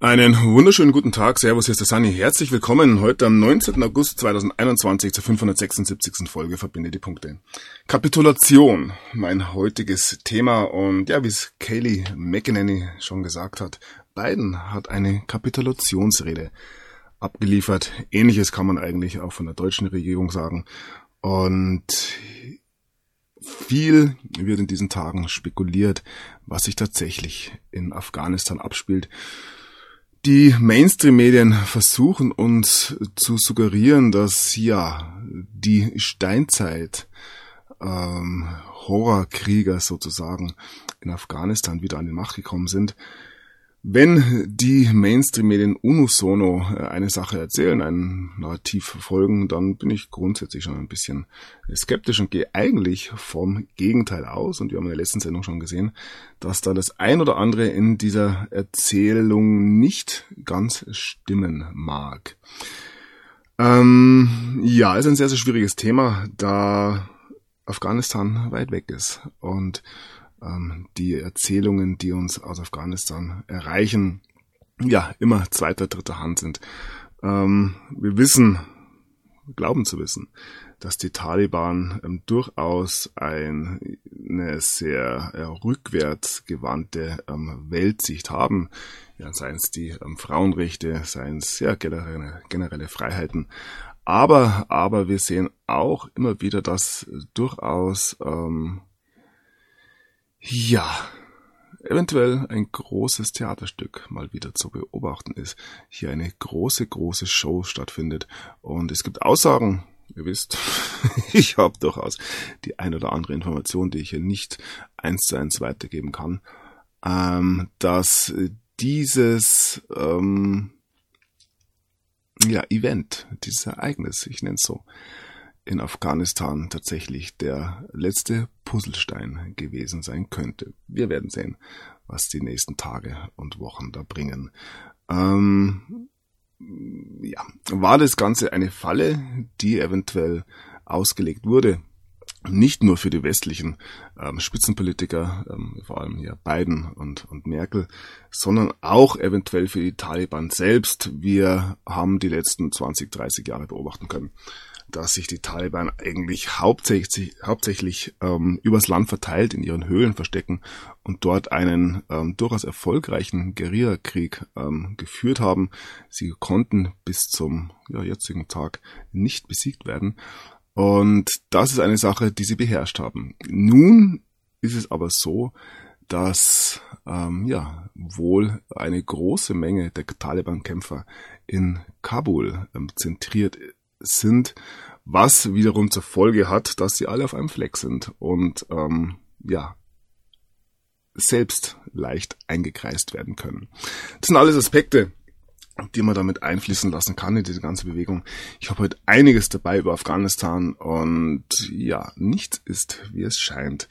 Einen wunderschönen guten Tag, Servus, hier ist der Sunny. Herzlich willkommen heute am 19. August 2021 zur 576. Folge Verbinde die Punkte. Kapitulation, mein heutiges Thema und ja, wie es Kaylee McEnany schon gesagt hat, Biden hat eine Kapitulationsrede abgeliefert. Ähnliches kann man eigentlich auch von der deutschen Regierung sagen und viel wird in diesen Tagen spekuliert, was sich tatsächlich in Afghanistan abspielt. Die Mainstream-Medien versuchen uns zu suggerieren, dass ja die Steinzeit ähm, Horrorkrieger sozusagen in Afghanistan wieder an die Macht gekommen sind. Wenn die Mainstream-Medien unisono äh, eine Sache erzählen, ein Narrativ verfolgen, dann bin ich grundsätzlich schon ein bisschen skeptisch und gehe eigentlich vom Gegenteil aus. Und wir haben in der letzten Sendung schon gesehen, dass da das ein oder andere in dieser Erzählung nicht ganz stimmen mag. Ähm, ja, ist ein sehr, sehr schwieriges Thema, da Afghanistan weit weg ist und die Erzählungen, die uns aus Afghanistan erreichen, ja, immer zweiter, dritter Hand sind. Ähm, wir wissen, glauben zu wissen, dass die Taliban ähm, durchaus ein, eine sehr äh, rückwärtsgewandte ähm, Weltsicht haben. Ja, seien es die ähm, Frauenrechte, seien es ja, generelle, generelle Freiheiten. Aber, aber wir sehen auch immer wieder, dass durchaus ähm, ja, eventuell ein großes Theaterstück mal wieder zu beobachten ist. Hier eine große, große Show stattfindet. Und es gibt Aussagen, ihr wisst, ich habe durchaus die ein oder andere Information, die ich hier nicht eins zu eins weitergeben kann, ähm, dass dieses ähm, ja, Event, dieses Ereignis, ich nenne es so, in Afghanistan tatsächlich der letzte Puzzlestein gewesen sein könnte. Wir werden sehen, was die nächsten Tage und Wochen da bringen. Ähm, ja, war das Ganze eine Falle, die eventuell ausgelegt wurde? Nicht nur für die westlichen ähm, Spitzenpolitiker, ähm, vor allem hier Biden und, und Merkel, sondern auch eventuell für die Taliban selbst. Wir haben die letzten 20, 30 Jahre beobachten können, dass sich die Taliban eigentlich hauptsächlich, hauptsächlich ähm, übers Land verteilt in ihren Höhlen verstecken und dort einen ähm, durchaus erfolgreichen Guerillakrieg ähm, geführt haben. Sie konnten bis zum ja, jetzigen Tag nicht besiegt werden. Und das ist eine Sache, die sie beherrscht haben. Nun ist es aber so, dass ähm, ja wohl eine große Menge der Taliban-Kämpfer in Kabul ähm, zentriert sind, was wiederum zur Folge hat, dass sie alle auf einem Fleck sind und ähm, ja selbst leicht eingekreist werden können. Das sind alles Aspekte, die man damit einfließen lassen kann in diese ganze Bewegung. Ich habe heute einiges dabei über Afghanistan und ja, nichts ist, wie es scheint.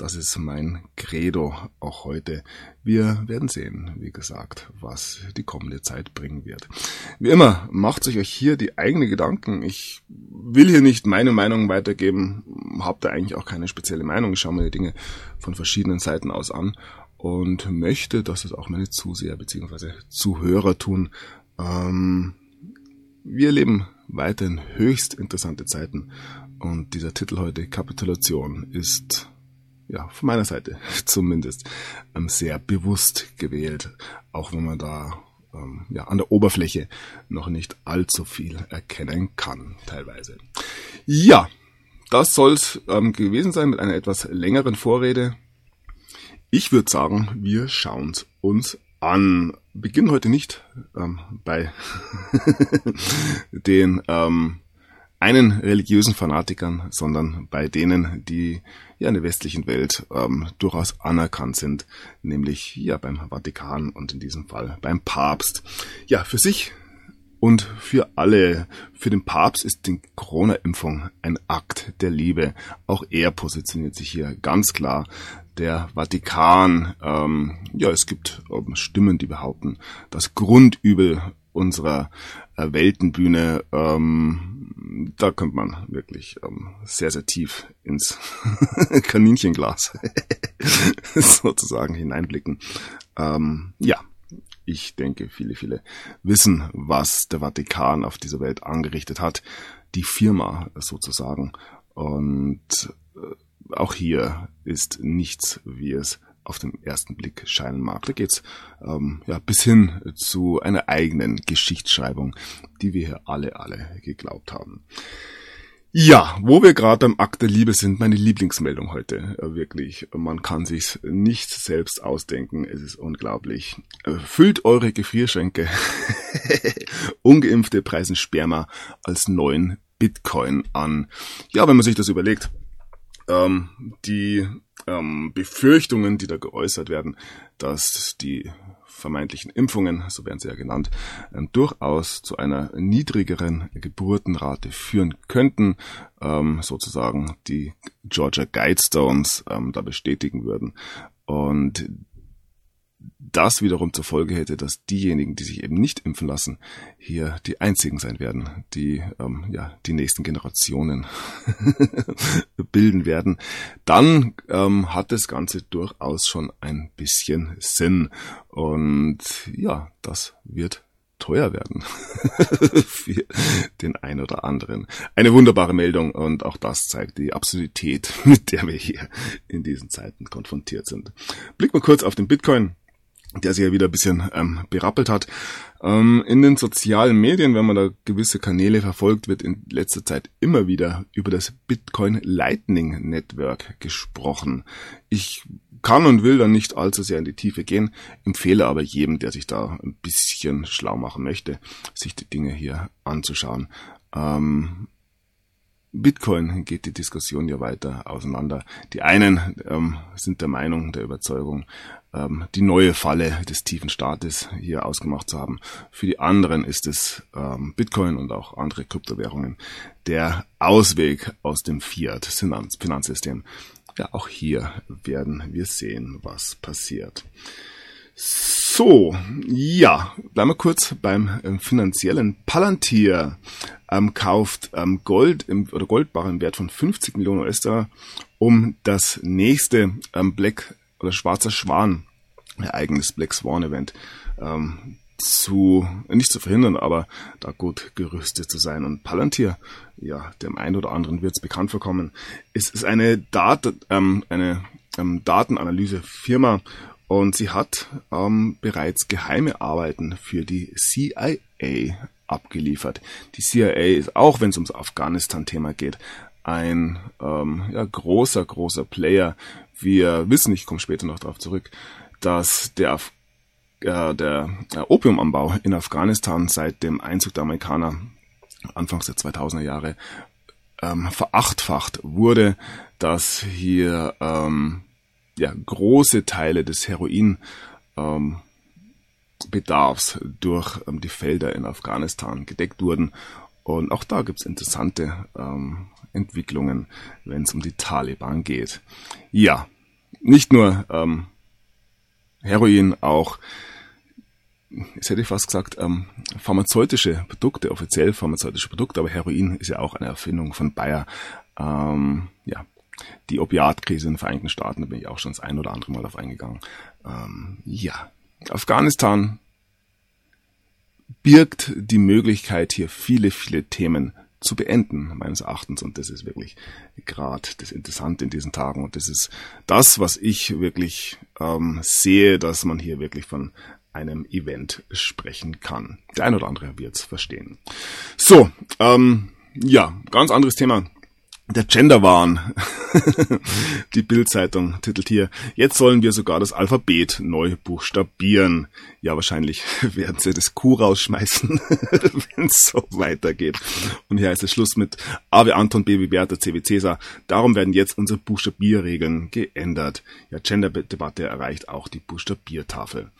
Das ist mein Credo auch heute. Wir werden sehen, wie gesagt, was die kommende Zeit bringen wird. Wie immer, macht sich euch hier die eigene Gedanken. Ich will hier nicht meine Meinung weitergeben, habt da eigentlich auch keine spezielle Meinung. Ich schaue mir die Dinge von verschiedenen Seiten aus an und möchte, dass es auch meine Zuseher bzw. Zuhörer tun. Ähm, wir leben weiterhin höchst interessante Zeiten und dieser Titel heute Kapitulation ist ja, von meiner Seite zumindest, ähm, sehr bewusst gewählt, auch wenn man da ähm, ja, an der Oberfläche noch nicht allzu viel erkennen kann, teilweise. Ja, das soll's ähm, gewesen sein mit einer etwas längeren Vorrede. Ich würde sagen, wir schauen's uns an. Beginnen heute nicht ähm, bei den ähm, einen religiösen Fanatikern, sondern bei denen, die ja in der westlichen Welt ähm, durchaus anerkannt sind, nämlich ja beim Vatikan und in diesem Fall beim Papst. Ja, für sich und für alle, für den Papst ist die Corona-Impfung ein Akt der Liebe. Auch er positioniert sich hier ganz klar. Der Vatikan, ähm, ja, es gibt ähm, Stimmen, die behaupten, das Grundübel unserer Weltenbühne ähm, da könnte man wirklich ähm, sehr, sehr tief ins Kaninchenglas sozusagen hineinblicken. Ähm, ja, Ich denke, viele, viele wissen, was der Vatikan auf dieser Welt angerichtet hat. Die Firma sozusagen. Und äh, auch hier ist nichts, wie es auf den ersten Blick scheinen mag. Da geht's ähm, ja, bis hin zu einer eigenen Geschichtsschreibung, die wir hier alle, alle geglaubt haben. Ja, wo wir gerade beim Akt der Liebe sind, meine Lieblingsmeldung heute. Äh, wirklich, man kann sich's nicht selbst ausdenken. Es ist unglaublich. Äh, füllt eure Gefrierschränke. Ungeimpfte preisen Sperma als neuen Bitcoin an. Ja, wenn man sich das überlegt, ähm, die ähm, Befürchtungen, die da geäußert werden, dass die vermeintlichen Impfungen, so werden sie ja genannt, ähm, durchaus zu einer niedrigeren Geburtenrate führen könnten, ähm, sozusagen die Georgia Guidestones ähm, da bestätigen würden. Und das wiederum zur Folge hätte, dass diejenigen, die sich eben nicht impfen lassen, hier die einzigen sein werden, die ähm, ja die nächsten Generationen bilden werden, dann ähm, hat das Ganze durchaus schon ein bisschen Sinn. Und ja, das wird teuer werden für den einen oder anderen. Eine wunderbare Meldung und auch das zeigt die Absurdität, mit der wir hier in diesen Zeiten konfrontiert sind. Blick mal kurz auf den Bitcoin der sich ja wieder ein bisschen ähm, berappelt hat. Ähm, in den sozialen Medien, wenn man da gewisse Kanäle verfolgt, wird in letzter Zeit immer wieder über das Bitcoin Lightning Network gesprochen. Ich kann und will da nicht allzu sehr in die Tiefe gehen, empfehle aber jedem, der sich da ein bisschen schlau machen möchte, sich die Dinge hier anzuschauen. Ähm, Bitcoin geht die Diskussion ja weiter auseinander. Die einen ähm, sind der Meinung, der Überzeugung, ähm, die neue Falle des tiefen Staates hier ausgemacht zu haben. Für die anderen ist es ähm, Bitcoin und auch andere Kryptowährungen der Ausweg aus dem Fiat-Finanzsystem. Ja, auch hier werden wir sehen, was passiert. So, ja, bleiben wir kurz beim ähm, finanziellen. Palantir ähm, kauft ähm, Gold im, oder Goldbarren Wert von 50 Millionen US-Dollar, um das nächste ähm, Black oder Schwarzer Schwan Ereignis Black Swan Event ähm, zu, nicht zu verhindern, aber da gut gerüstet zu sein. Und Palantir, ja, dem einen oder anderen wird es bekannt vorkommen, ist, ist eine, Dat ähm, eine ähm, Datenanalyse-Firma und sie hat ähm, bereits geheime Arbeiten für die CIA abgeliefert. Die CIA ist, auch wenn es ums Afghanistan-Thema geht, ein ähm, ja, großer, großer Player. Wir wissen, ich komme später noch darauf zurück, dass der, Af äh, der äh, Opiumanbau in Afghanistan seit dem Einzug der Amerikaner Anfangs der 2000er Jahre ähm, verachtfacht wurde, dass hier ähm, ja, große Teile des Heroin ähm, Bedarfs durch ähm, die Felder in Afghanistan gedeckt wurden. Und auch da gibt es interessante ähm, Entwicklungen, wenn es um die Taliban geht. Ja, nicht nur ähm, Heroin, auch, jetzt hätte ich fast gesagt, ähm, pharmazeutische Produkte, offiziell pharmazeutische Produkte, aber Heroin ist ja auch eine Erfindung von Bayer. Ähm, ja, die Opiatkrise in den Vereinigten Staaten, da bin ich auch schon das ein oder andere Mal auf eingegangen. Ähm, ja, Afghanistan birgt die Möglichkeit, hier viele, viele Themen zu beenden, meines Erachtens. Und das ist wirklich gerade das Interessante in diesen Tagen. Und das ist das, was ich wirklich ähm, sehe, dass man hier wirklich von einem Event sprechen kann. Der ein oder andere wird es verstehen. So, ähm, ja, ganz anderes Thema. Der Genderwahn. Die Bildzeitung titelt hier, jetzt sollen wir sogar das Alphabet neu buchstabieren. Ja, wahrscheinlich werden sie das Q rausschmeißen, wenn es so weitergeht. Und hier heißt es Schluss mit Ave Anton, Baby Bertha, CW Cäsar. Darum werden jetzt unsere Buchstabierregeln geändert. Ja, Gender-Debatte erreicht auch die Buchstabiertafel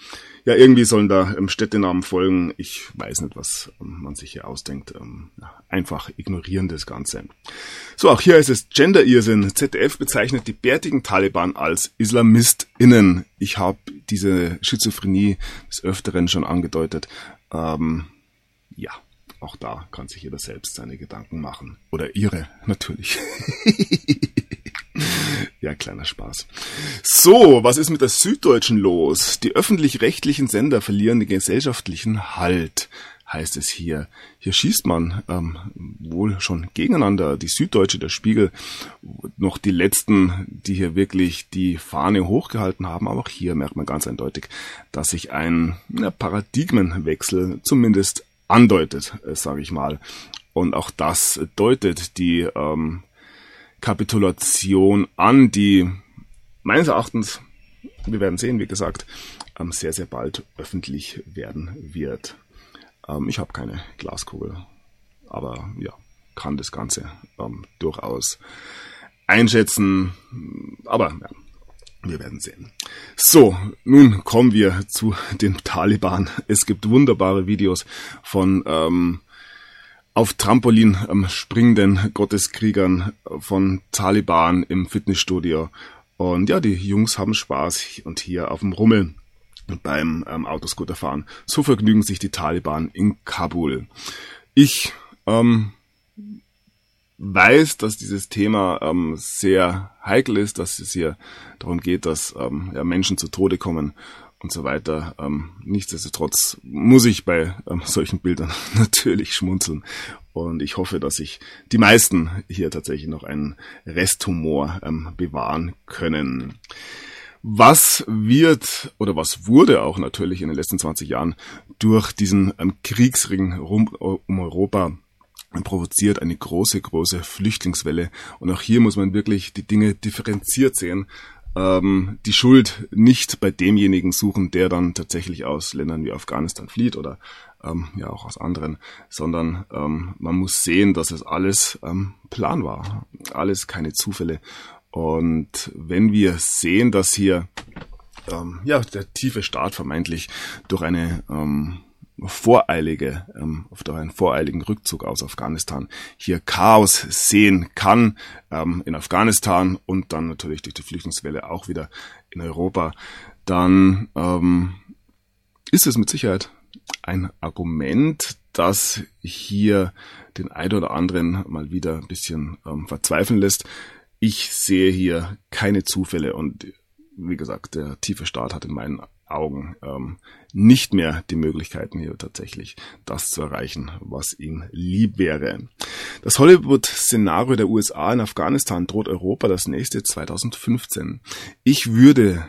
ja, irgendwie sollen da ähm, Städtenamen folgen. Ich weiß nicht, was ähm, man sich hier ausdenkt. Ähm, einfach ignorieren das Ganze. So, auch hier ist es Gender-Irrsinn. ZDF bezeichnet die bärtigen Taliban als IslamistInnen. Ich habe diese Schizophrenie des Öfteren schon angedeutet. Ähm, ja, auch da kann sich jeder selbst seine Gedanken machen. Oder ihre, natürlich. Ja, kleiner Spaß. So, was ist mit der Süddeutschen los? Die öffentlich-rechtlichen Sender verlieren den gesellschaftlichen Halt, heißt es hier. Hier schießt man ähm, wohl schon gegeneinander. Die Süddeutsche, der Spiegel, noch die letzten, die hier wirklich die Fahne hochgehalten haben. Aber auch hier merkt man ganz eindeutig, dass sich ein ja, Paradigmenwechsel zumindest andeutet, äh, sage ich mal. Und auch das deutet die ähm, Kapitulation an, die meines Erachtens, wir werden sehen, wie gesagt, ähm, sehr, sehr bald öffentlich werden wird. Ähm, ich habe keine Glaskugel, aber ja, kann das Ganze ähm, durchaus einschätzen. Aber ja, wir werden sehen. So, nun kommen wir zu den Taliban. Es gibt wunderbare Videos von ähm, auf Trampolin ähm, springenden Gotteskriegern von Taliban im Fitnessstudio. Und ja, die Jungs haben Spaß und hier auf dem Rummel beim ähm, Autoscooterfahren. So vergnügen sich die Taliban in Kabul. Ich ähm, weiß, dass dieses Thema ähm, sehr heikel ist, dass es hier darum geht, dass ähm, ja, Menschen zu Tode kommen und so weiter. Ähm, nichtsdestotrotz muss ich bei ähm, solchen Bildern natürlich schmunzeln. Und ich hoffe, dass sich die meisten hier tatsächlich noch einen Resthumor ähm, bewahren können. Was wird oder was wurde auch natürlich in den letzten 20 Jahren durch diesen ähm, Kriegsring rum, um Europa provoziert eine große, große Flüchtlingswelle. Und auch hier muss man wirklich die Dinge differenziert sehen ähm, die Schuld nicht bei demjenigen suchen, der dann tatsächlich aus Ländern wie Afghanistan flieht oder ähm, ja auch aus anderen, sondern ähm, man muss sehen, dass es alles ähm, Plan war, alles keine Zufälle. Und wenn wir sehen, dass hier ähm, ja der tiefe Staat vermeintlich durch eine ähm, voreilige, ähm, durch einen voreiligen Rückzug aus Afghanistan hier Chaos sehen kann ähm, in Afghanistan und dann natürlich durch die Flüchtlingswelle auch wieder in Europa, dann ähm, ist es mit Sicherheit ein Argument, das hier den ein oder anderen mal wieder ein bisschen ähm, verzweifeln lässt. Ich sehe hier keine Zufälle und wie gesagt, der tiefe Staat hat in meinen Augen ähm, nicht mehr die Möglichkeiten hier tatsächlich das zu erreichen, was ihm lieb wäre. Das Hollywood-Szenario der USA in Afghanistan droht Europa das nächste 2015. Ich würde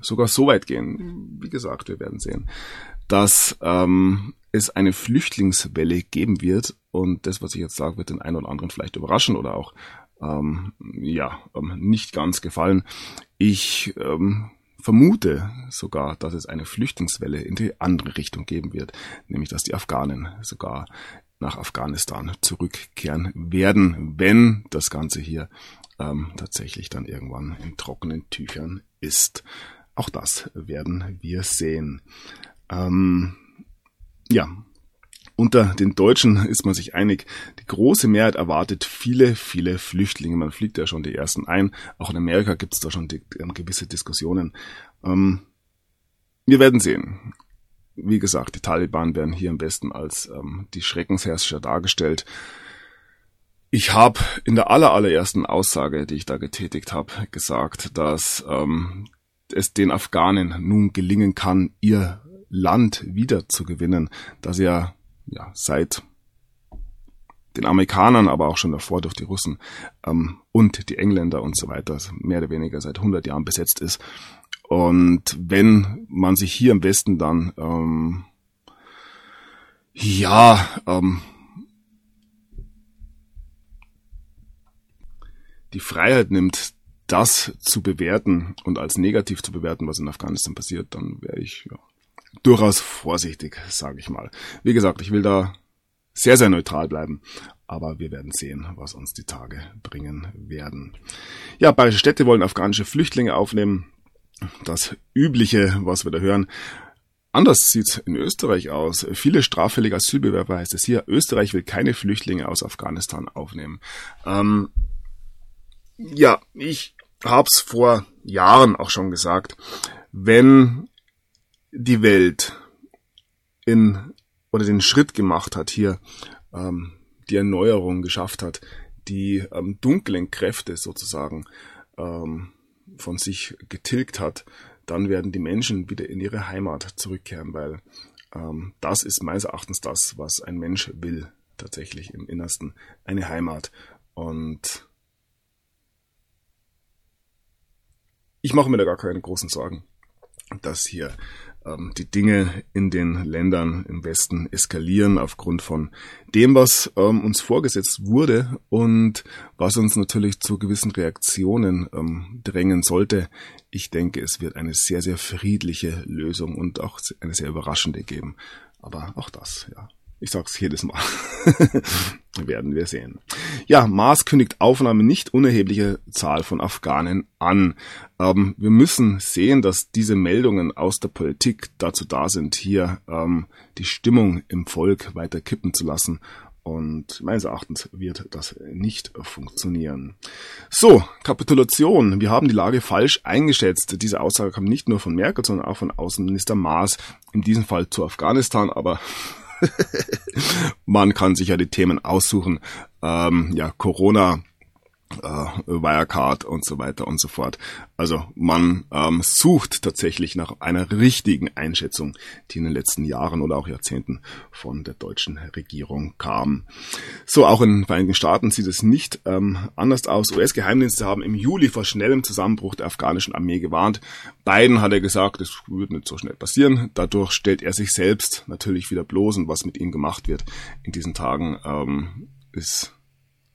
sogar so weit gehen, wie gesagt, wir werden sehen, dass ähm, es eine Flüchtlingswelle geben wird und das, was ich jetzt sage, wird den einen oder anderen vielleicht überraschen oder auch ähm, ja ähm, nicht ganz gefallen. Ich ähm, vermute sogar, dass es eine Flüchtlingswelle in die andere Richtung geben wird, nämlich dass die Afghanen sogar nach Afghanistan zurückkehren werden, wenn das Ganze hier ähm, tatsächlich dann irgendwann in trockenen Tüchern ist. Auch das werden wir sehen. Ähm, ja, unter den Deutschen ist man sich einig, die große Mehrheit erwartet viele, viele Flüchtlinge. Man fliegt ja schon die ersten ein. Auch in Amerika gibt es da schon die, ähm, gewisse Diskussionen. Ähm, wir werden sehen. Wie gesagt, die Taliban werden hier am besten als ähm, die Schreckensherrscher dargestellt. Ich habe in der aller, allerersten Aussage, die ich da getätigt habe, gesagt, dass ähm, es den Afghanen nun gelingen kann, ihr Land wieder zu gewinnen, dass ja ja, seit den Amerikanern, aber auch schon davor durch die Russen ähm, und die Engländer und so weiter, mehr oder weniger seit 100 Jahren besetzt ist. Und wenn man sich hier im Westen dann, ähm, ja, ähm, die Freiheit nimmt, das zu bewerten und als negativ zu bewerten, was in Afghanistan passiert, dann wäre ich ja, durchaus vorsichtig, sage ich mal. Wie gesagt, ich will da sehr, sehr neutral bleiben. Aber wir werden sehen, was uns die Tage bringen werden. Ja, bayerische Städte wollen afghanische Flüchtlinge aufnehmen. Das Übliche, was wir da hören. Anders sieht's in Österreich aus. Viele straffällige Asylbewerber heißt es hier. Österreich will keine Flüchtlinge aus Afghanistan aufnehmen. Ähm, ja, ich hab's vor Jahren auch schon gesagt. Wenn die Welt in oder den Schritt gemacht hat hier, ähm, die Erneuerung geschafft hat, die ähm, dunklen Kräfte sozusagen ähm, von sich getilgt hat, dann werden die Menschen wieder in ihre Heimat zurückkehren, weil ähm, das ist meines Erachtens das, was ein Mensch will, tatsächlich im Innersten, eine Heimat. Und ich mache mir da gar keine großen Sorgen, dass hier die Dinge in den Ländern im Westen eskalieren aufgrund von dem, was ähm, uns vorgesetzt wurde und was uns natürlich zu gewissen Reaktionen ähm, drängen sollte. Ich denke, es wird eine sehr, sehr friedliche Lösung und auch eine sehr überraschende geben. Aber auch das, ja, ich sag's jedes Mal. Werden wir sehen. Ja, Mars kündigt Aufnahme nicht unerhebliche Zahl von Afghanen an. Ähm, wir müssen sehen, dass diese Meldungen aus der Politik dazu da sind, hier ähm, die Stimmung im Volk weiter kippen zu lassen. Und meines Erachtens wird das nicht funktionieren. So, Kapitulation. Wir haben die Lage falsch eingeschätzt. Diese Aussage kam nicht nur von Merkel, sondern auch von Außenminister Maas. In diesem Fall zu Afghanistan, aber Man kann sich ja die Themen aussuchen. Ähm, ja, Corona, äh, Wirecard und so weiter und so fort. Also man ähm, sucht tatsächlich nach einer richtigen Einschätzung, die in den letzten Jahren oder auch Jahrzehnten von der deutschen Regierung kam. So, auch in den Vereinigten Staaten sieht es nicht ähm, anders aus. US-Geheimdienste haben im Juli vor schnellem Zusammenbruch der afghanischen Armee gewarnt. Biden hat er gesagt, es wird nicht so schnell passieren. Dadurch stellt er sich selbst natürlich wieder bloß und was mit ihm gemacht wird in diesen Tagen ähm, ist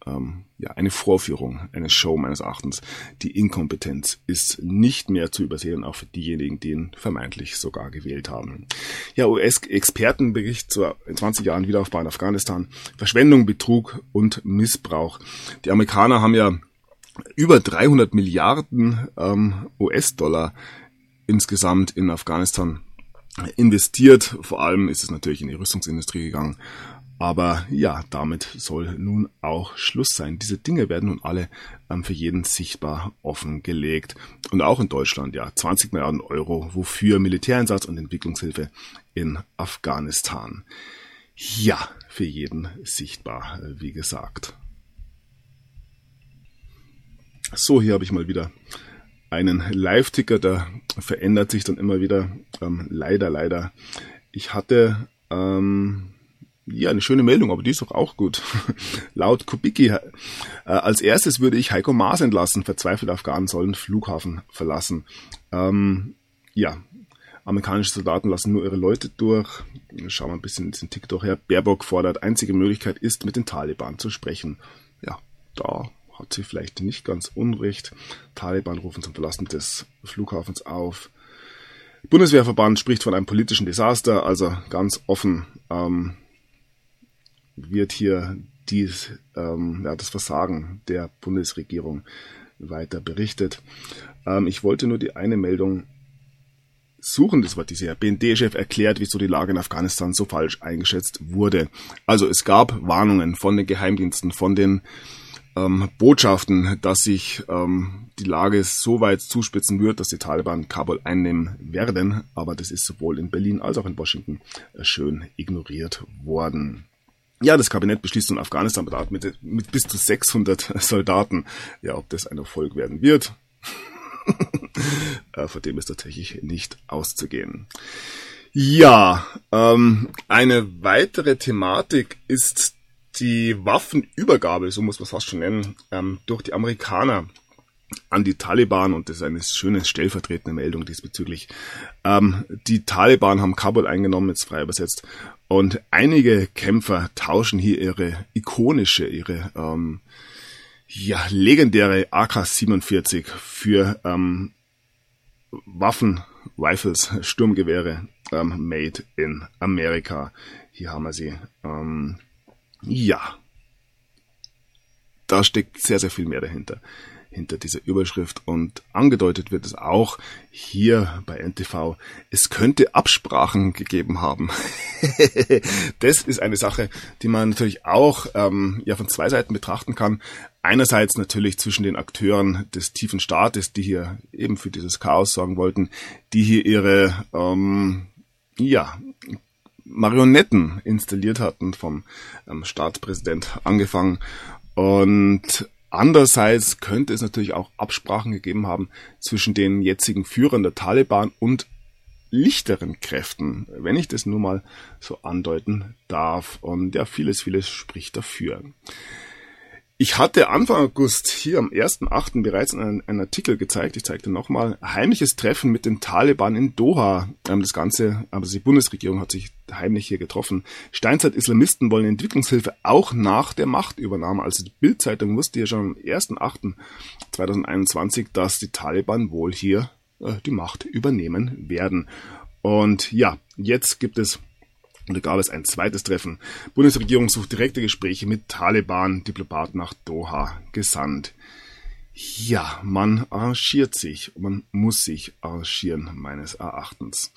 ähm, ja, eine Vorführung, eine Show meines Erachtens. Die Inkompetenz ist nicht mehr zu übersehen, auch für diejenigen, die ihn vermeintlich sogar gewählt haben. Ja, US-Expertenbericht zu 20 Jahren Wiederaufbau in Afghanistan. Verschwendung, Betrug und Missbrauch. Die Amerikaner haben ja über 300 Milliarden ähm, US-Dollar insgesamt in Afghanistan investiert. Vor allem ist es natürlich in die Rüstungsindustrie gegangen. Aber ja, damit soll nun auch Schluss sein. Diese Dinge werden nun alle ähm, für jeden sichtbar offengelegt. Und auch in Deutschland, ja, 20 Milliarden Euro, wofür Militäreinsatz und Entwicklungshilfe in Afghanistan. Ja, für jeden sichtbar, wie gesagt. So, hier habe ich mal wieder einen Live-Ticker, der verändert sich dann immer wieder. Ähm, leider, leider. Ich hatte ähm, ja, eine schöne Meldung, aber die ist doch auch gut. Laut Kubicki, äh, als erstes würde ich Heiko Maas entlassen. Verzweifelte Afghanen sollen Flughafen verlassen. Ähm, ja, amerikanische Soldaten lassen nur ihre Leute durch. Schauen wir ein bisschen den TikTok her. Baerbock fordert, einzige Möglichkeit ist, mit den Taliban zu sprechen. Ja, da hat sie vielleicht nicht ganz unrecht. Taliban rufen zum Verlassen des Flughafens auf. Bundeswehrverband spricht von einem politischen Desaster, also ganz offen. Ähm, wird hier dies, ähm, ja, das Versagen der Bundesregierung weiter berichtet. Ähm, ich wollte nur die eine Meldung suchen, das war diese BND-Chef erklärt, wieso die Lage in Afghanistan so falsch eingeschätzt wurde. Also es gab Warnungen von den Geheimdiensten, von den ähm, Botschaften, dass sich ähm, die Lage so weit zuspitzen wird, dass die Taliban Kabul einnehmen werden. Aber das ist sowohl in Berlin als auch in Washington äh, schön ignoriert worden. Ja, das Kabinett beschließt nun Afghanistan mit, mit bis zu 600 Soldaten. Ja, ob das ein Erfolg werden wird, äh, von dem ist tatsächlich nicht auszugehen. Ja, ähm, eine weitere Thematik ist die Waffenübergabe, so muss man es fast schon nennen, ähm, durch die Amerikaner an die Taliban und das ist eine schöne stellvertretende Meldung diesbezüglich. Ähm, die Taliban haben Kabul eingenommen, jetzt frei übersetzt, und einige Kämpfer tauschen hier ihre ikonische, ihre ähm, ja, legendäre AK-47 für ähm, Waffen, Rifles, Sturmgewehre ähm, made in America. Hier haben wir sie. Ähm, ja, da steckt sehr, sehr viel mehr dahinter hinter dieser Überschrift und angedeutet wird es auch hier bei NTV, es könnte Absprachen gegeben haben. das ist eine Sache, die man natürlich auch ähm, ja von zwei Seiten betrachten kann. Einerseits natürlich zwischen den Akteuren des tiefen Staates, die hier eben für dieses Chaos sorgen wollten, die hier ihre ähm, ja Marionetten installiert hatten vom ähm, Staatspräsident angefangen und Andererseits könnte es natürlich auch Absprachen gegeben haben zwischen den jetzigen Führern der Taliban und lichteren Kräften, wenn ich das nur mal so andeuten darf. Und ja, vieles, vieles spricht dafür. Ich hatte Anfang August hier am 1.8. bereits einen, einen, Artikel gezeigt, ich zeigte nochmal, heimliches Treffen mit den Taliban in Doha. Ähm, das Ganze, also die Bundesregierung hat sich heimlich hier getroffen. Steinzeit-Islamisten wollen Entwicklungshilfe auch nach der Machtübernahme. Also die Bildzeitung wusste ja schon am 1.8.2021, dass die Taliban wohl hier äh, die Macht übernehmen werden. Und ja, jetzt gibt es und da gab es ein zweites Treffen. Bundesregierung sucht direkte Gespräche mit Taliban, Diplomat nach Doha gesandt. Ja, man arrangiert sich, man muss sich arrangieren, meines Erachtens.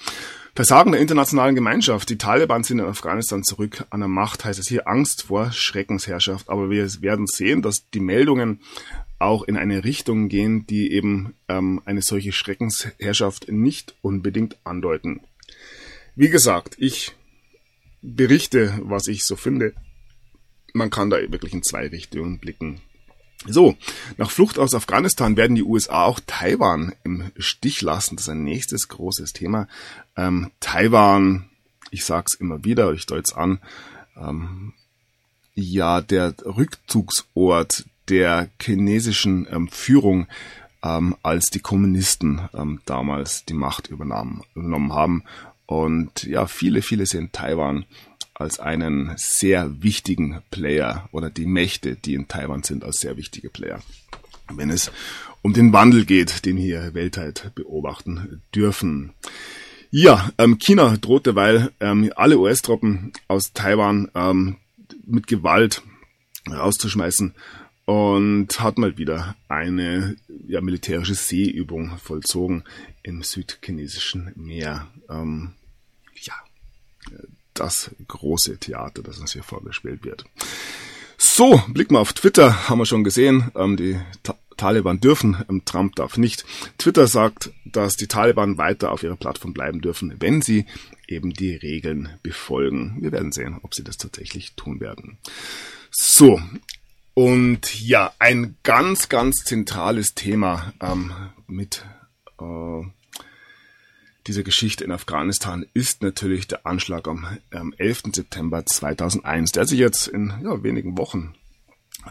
Versagen der internationalen Gemeinschaft. Die Taliban sind in Afghanistan zurück an der Macht, heißt es hier Angst vor Schreckensherrschaft. Aber wir werden sehen, dass die Meldungen auch in eine Richtung gehen, die eben ähm, eine solche Schreckensherrschaft nicht unbedingt andeuten. Wie gesagt, ich berichte, was ich so finde. Man kann da wirklich in zwei Richtungen blicken. So, nach Flucht aus Afghanistan werden die USA auch Taiwan im Stich lassen. Das ist ein nächstes großes Thema. Ähm, Taiwan, ich sag's immer wieder, ich deut's an, ähm, ja, der Rückzugsort der chinesischen ähm, Führung, ähm, als die Kommunisten ähm, damals die Macht übernommen haben und ja, viele, viele sehen Taiwan als einen sehr wichtigen Player oder die Mächte, die in Taiwan sind, als sehr wichtige Player. Wenn es um den Wandel geht, den wir weltweit beobachten dürfen. Ja, ähm, China droht derweil ähm, alle US-Truppen aus Taiwan ähm, mit Gewalt rauszuschmeißen und hat mal wieder eine ja, militärische Seeübung vollzogen im südchinesischen Meer. Ähm, das große Theater, das uns hier vorgespielt wird. So, blicken wir auf Twitter, haben wir schon gesehen. Ähm, die Ta Taliban dürfen, ähm, Trump darf nicht. Twitter sagt, dass die Taliban weiter auf ihrer Plattform bleiben dürfen, wenn sie eben die Regeln befolgen. Wir werden sehen, ob sie das tatsächlich tun werden. So, und ja, ein ganz, ganz zentrales Thema ähm, mit äh, dieser Geschichte in Afghanistan ist natürlich der Anschlag am, am 11. September 2001, der sich jetzt in ja, wenigen Wochen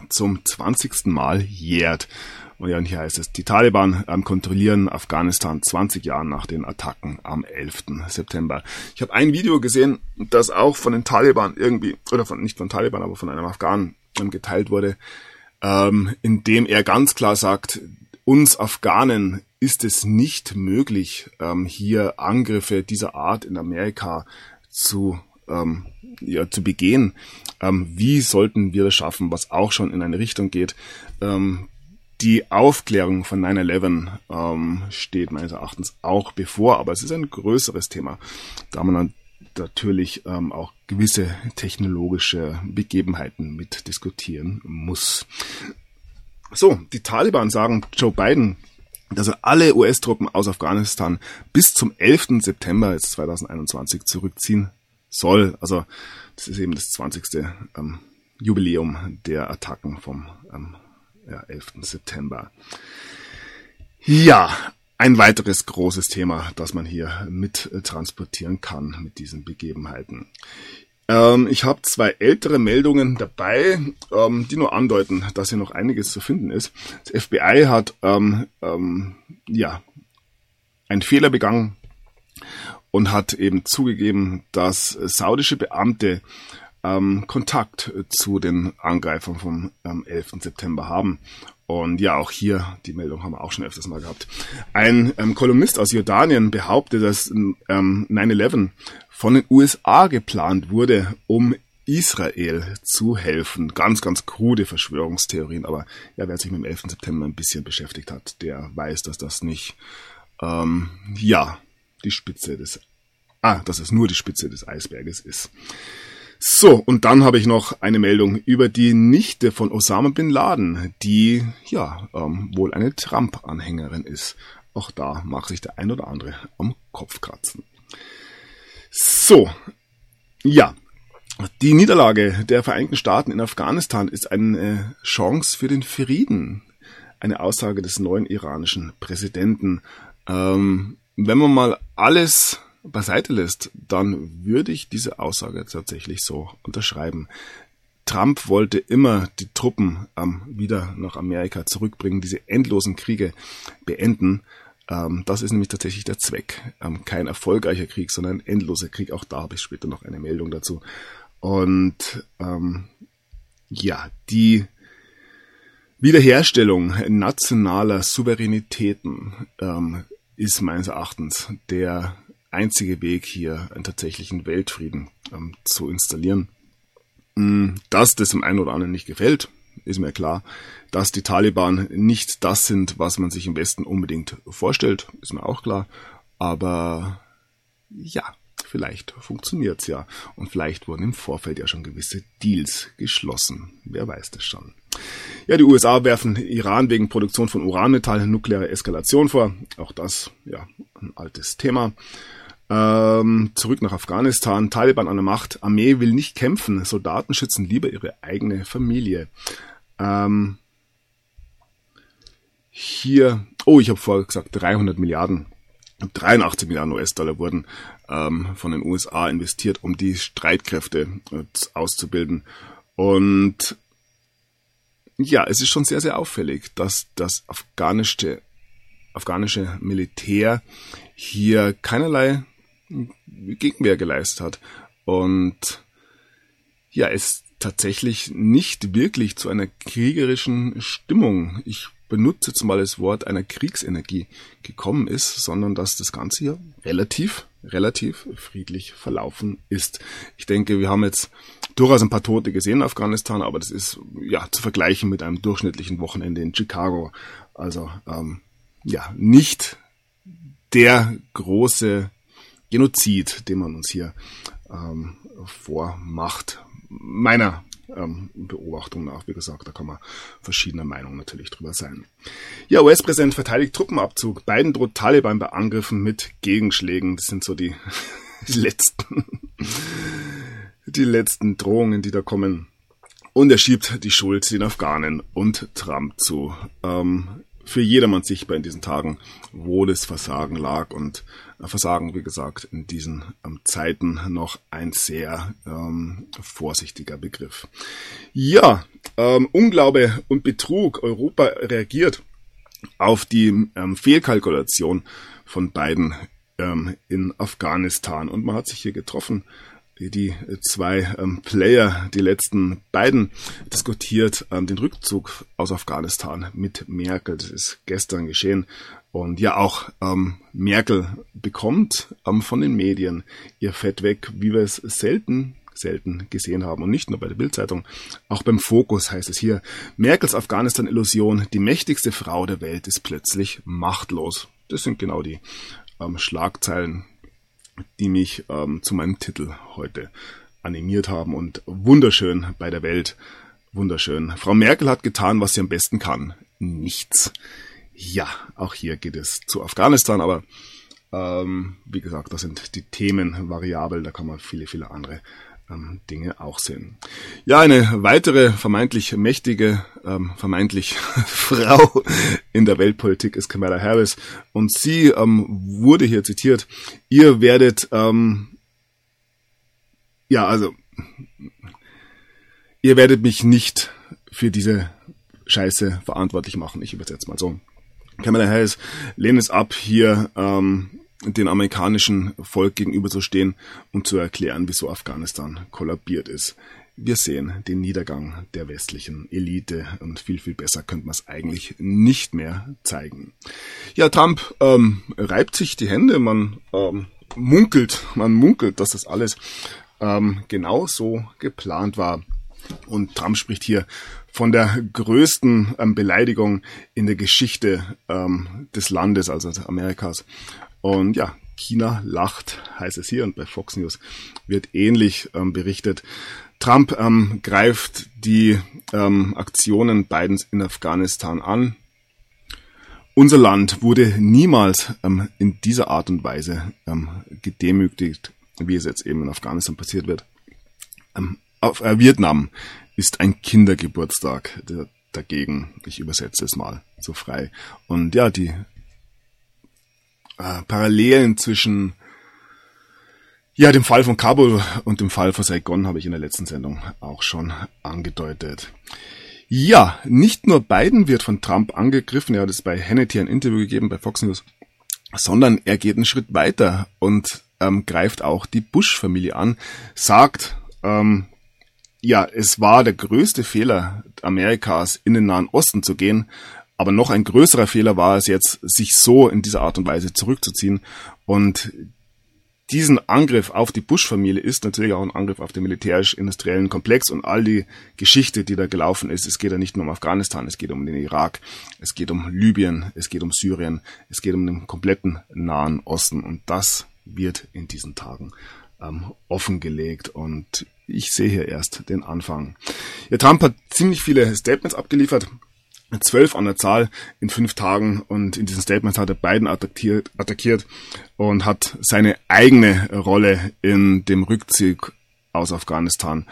zum 20. Mal jährt. Und ja, und hier heißt es, die Taliban ähm, kontrollieren Afghanistan 20 Jahre nach den Attacken am 11. September. Ich habe ein Video gesehen, das auch von den Taliban irgendwie, oder von nicht von Taliban, aber von einem Afghanen ähm, geteilt wurde, ähm, in dem er ganz klar sagt, uns Afghanen ist es nicht möglich, ähm, hier Angriffe dieser Art in Amerika zu, ähm, ja, zu begehen. Ähm, wie sollten wir das schaffen, was auch schon in eine Richtung geht? Ähm, die Aufklärung von 9-11 ähm, steht meines Erachtens auch bevor, aber es ist ein größeres Thema, da man natürlich ähm, auch gewisse technologische Begebenheiten mit diskutieren muss. So, die Taliban sagen Joe Biden, dass er alle US-Truppen aus Afghanistan bis zum 11. September 2021 zurückziehen soll. Also das ist eben das 20. Ähm, Jubiläum der Attacken vom ähm, ja, 11. September. Ja, ein weiteres großes Thema, das man hier mit transportieren kann mit diesen Begebenheiten. Ähm, ich habe zwei ältere Meldungen dabei, ähm, die nur andeuten, dass hier noch einiges zu finden ist. Das FBI hat ähm, ähm, ja einen Fehler begangen und hat eben zugegeben, dass saudische Beamte ähm, Kontakt zu den Angreifern vom ähm, 11. September haben. Und ja, auch hier, die Meldung haben wir auch schon öfters mal gehabt. Ein ähm, Kolumnist aus Jordanien behauptet, dass ähm, 9-11 von den USA geplant wurde, um Israel zu helfen. Ganz, ganz krude Verschwörungstheorien, aber ja, wer sich mit dem 11. September ein bisschen beschäftigt hat, der weiß, dass das nicht, ähm, ja, die Spitze des, ah, dass es nur die Spitze des Eisberges ist. So, und dann habe ich noch eine Meldung über die Nichte von Osama bin Laden, die ja ähm, wohl eine Trump-Anhängerin ist. Auch da mag sich der ein oder andere am Kopf kratzen. So, ja. Die Niederlage der Vereinigten Staaten in Afghanistan ist eine Chance für den Frieden. Eine Aussage des neuen iranischen Präsidenten. Ähm, wenn man mal alles beiseite lässt, dann würde ich diese Aussage tatsächlich so unterschreiben. Trump wollte immer die Truppen ähm, wieder nach Amerika zurückbringen, diese endlosen Kriege beenden. Ähm, das ist nämlich tatsächlich der Zweck. Ähm, kein erfolgreicher Krieg, sondern ein endloser Krieg. Auch da habe ich später noch eine Meldung dazu. Und ähm, ja, die Wiederherstellung nationaler Souveränitäten ähm, ist meines Erachtens der einzige Weg, hier einen tatsächlichen Weltfrieden ähm, zu installieren. Mm, dass das dem einen oder anderen nicht gefällt, ist mir klar. Dass die Taliban nicht das sind, was man sich im Westen unbedingt vorstellt, ist mir auch klar. Aber ja, vielleicht funktioniert's ja. Und vielleicht wurden im Vorfeld ja schon gewisse Deals geschlossen. Wer weiß das schon. Ja, die USA werfen Iran wegen Produktion von Uranmetall nukleare Eskalation vor. Auch das, ja, ein altes Thema. Ähm, zurück nach Afghanistan. Taliban an der Macht. Armee will nicht kämpfen. Soldaten schützen lieber ihre eigene Familie. Ähm, hier, oh, ich habe vorher gesagt, 300 Milliarden, 83 Milliarden US-Dollar wurden ähm, von den USA investiert, um die Streitkräfte äh, auszubilden. Und ja, es ist schon sehr, sehr auffällig, dass das afghanische, afghanische Militär hier keinerlei Gegenwehr geleistet hat. Und ja, es tatsächlich nicht wirklich zu einer kriegerischen Stimmung, ich benutze jetzt mal das Wort einer Kriegsenergie gekommen ist, sondern dass das Ganze hier relativ, relativ friedlich verlaufen ist. Ich denke, wir haben jetzt durchaus ein paar Tote gesehen in Afghanistan, aber das ist ja zu vergleichen mit einem durchschnittlichen Wochenende in Chicago. Also ähm, ja, nicht der große Genozid, den man uns hier ähm, vormacht. Meiner ähm, Beobachtung nach, wie gesagt, da kann man verschiedener Meinung natürlich drüber sein. Ja, US-Präsident verteidigt Truppenabzug. Biden droht Taliban bei Angriffen mit Gegenschlägen. Das sind so die, die letzten, die letzten Drohungen, die da kommen. Und er schiebt die Schuld den Afghanen und Trump zu. Ähm, für jedermann sichtbar in diesen Tagen, wo das Versagen lag. Und äh, Versagen, wie gesagt, in diesen ähm, Zeiten noch ein sehr ähm, vorsichtiger Begriff. Ja, ähm, Unglaube und Betrug. Europa reagiert auf die ähm, Fehlkalkulation von beiden ähm, in Afghanistan. Und man hat sich hier getroffen die zwei ähm, Player, die letzten beiden, diskutiert ähm, den Rückzug aus Afghanistan mit Merkel. Das ist gestern geschehen. Und ja, auch ähm, Merkel bekommt ähm, von den Medien ihr Fett weg, wie wir es selten selten gesehen haben. Und nicht nur bei der Bildzeitung, auch beim Fokus heißt es hier, Merkels Afghanistan-Illusion, die mächtigste Frau der Welt ist plötzlich machtlos. Das sind genau die ähm, Schlagzeilen, die mich ähm, zu meinem Titel heute animiert haben und wunderschön bei der Welt. Wunderschön. Frau Merkel hat getan, was sie am besten kann. Nichts. Ja, auch hier geht es zu Afghanistan, aber ähm, wie gesagt, das sind die Themen variabel, da kann man viele, viele andere ähm, Dinge auch sehen. Ja, eine weitere vermeintlich mächtige, ähm, vermeintlich Frau in der Weltpolitik ist Kamala Harris und sie ähm, wurde hier zitiert. Ihr werdet, ähm, ja, also, ihr werdet mich nicht für diese Scheiße verantwortlich machen. Ich übersetze mal so. Kamala Harris lehnt es ab, hier ähm, den amerikanischen Volk gegenüberzustehen und zu erklären, wieso Afghanistan kollabiert ist. Wir sehen den Niedergang der westlichen Elite und viel, viel besser könnte man es eigentlich nicht mehr zeigen. Ja, Trump ähm, reibt sich die Hände, man ähm, munkelt, man munkelt, dass das alles ähm, genau so geplant war. Und Trump spricht hier von der größten ähm, Beleidigung in der Geschichte ähm, des Landes, also Amerikas. Und ja, China lacht, heißt es hier, und bei Fox News wird ähnlich ähm, berichtet. Trump ähm, greift die ähm, Aktionen Bidens in Afghanistan an. Unser Land wurde niemals ähm, in dieser Art und Weise ähm, gedemütigt, wie es jetzt eben in Afghanistan passiert wird. Ähm, auf, äh, Vietnam ist ein Kindergeburtstag der, dagegen. Ich übersetze es mal so frei. Und ja, die äh, Parallelen zwischen ja, dem Fall von Kabul und dem Fall von Saigon habe ich in der letzten Sendung auch schon angedeutet. Ja, nicht nur Biden wird von Trump angegriffen, er hat es bei Hannity ein Interview gegeben bei Fox News, sondern er geht einen Schritt weiter und ähm, greift auch die Bush-Familie an, sagt, ähm, ja, es war der größte Fehler Amerikas, in den Nahen Osten zu gehen, aber noch ein größerer Fehler war es jetzt, sich so in dieser Art und Weise zurückzuziehen und diesen Angriff auf die Bush-Familie ist natürlich auch ein Angriff auf den militärisch-industriellen Komplex und all die Geschichte, die da gelaufen ist. Es geht ja nicht nur um Afghanistan, es geht um den Irak, es geht um Libyen, es geht um Syrien, es geht um den kompletten Nahen Osten und das wird in diesen Tagen ähm, offengelegt und ich sehe hier erst den Anfang. Ja, Trump hat ziemlich viele Statements abgeliefert zwölf an der Zahl in fünf Tagen und in diesen Statements hat er Biden attackiert, attackiert und hat seine eigene Rolle in dem Rückzug aus Afghanistan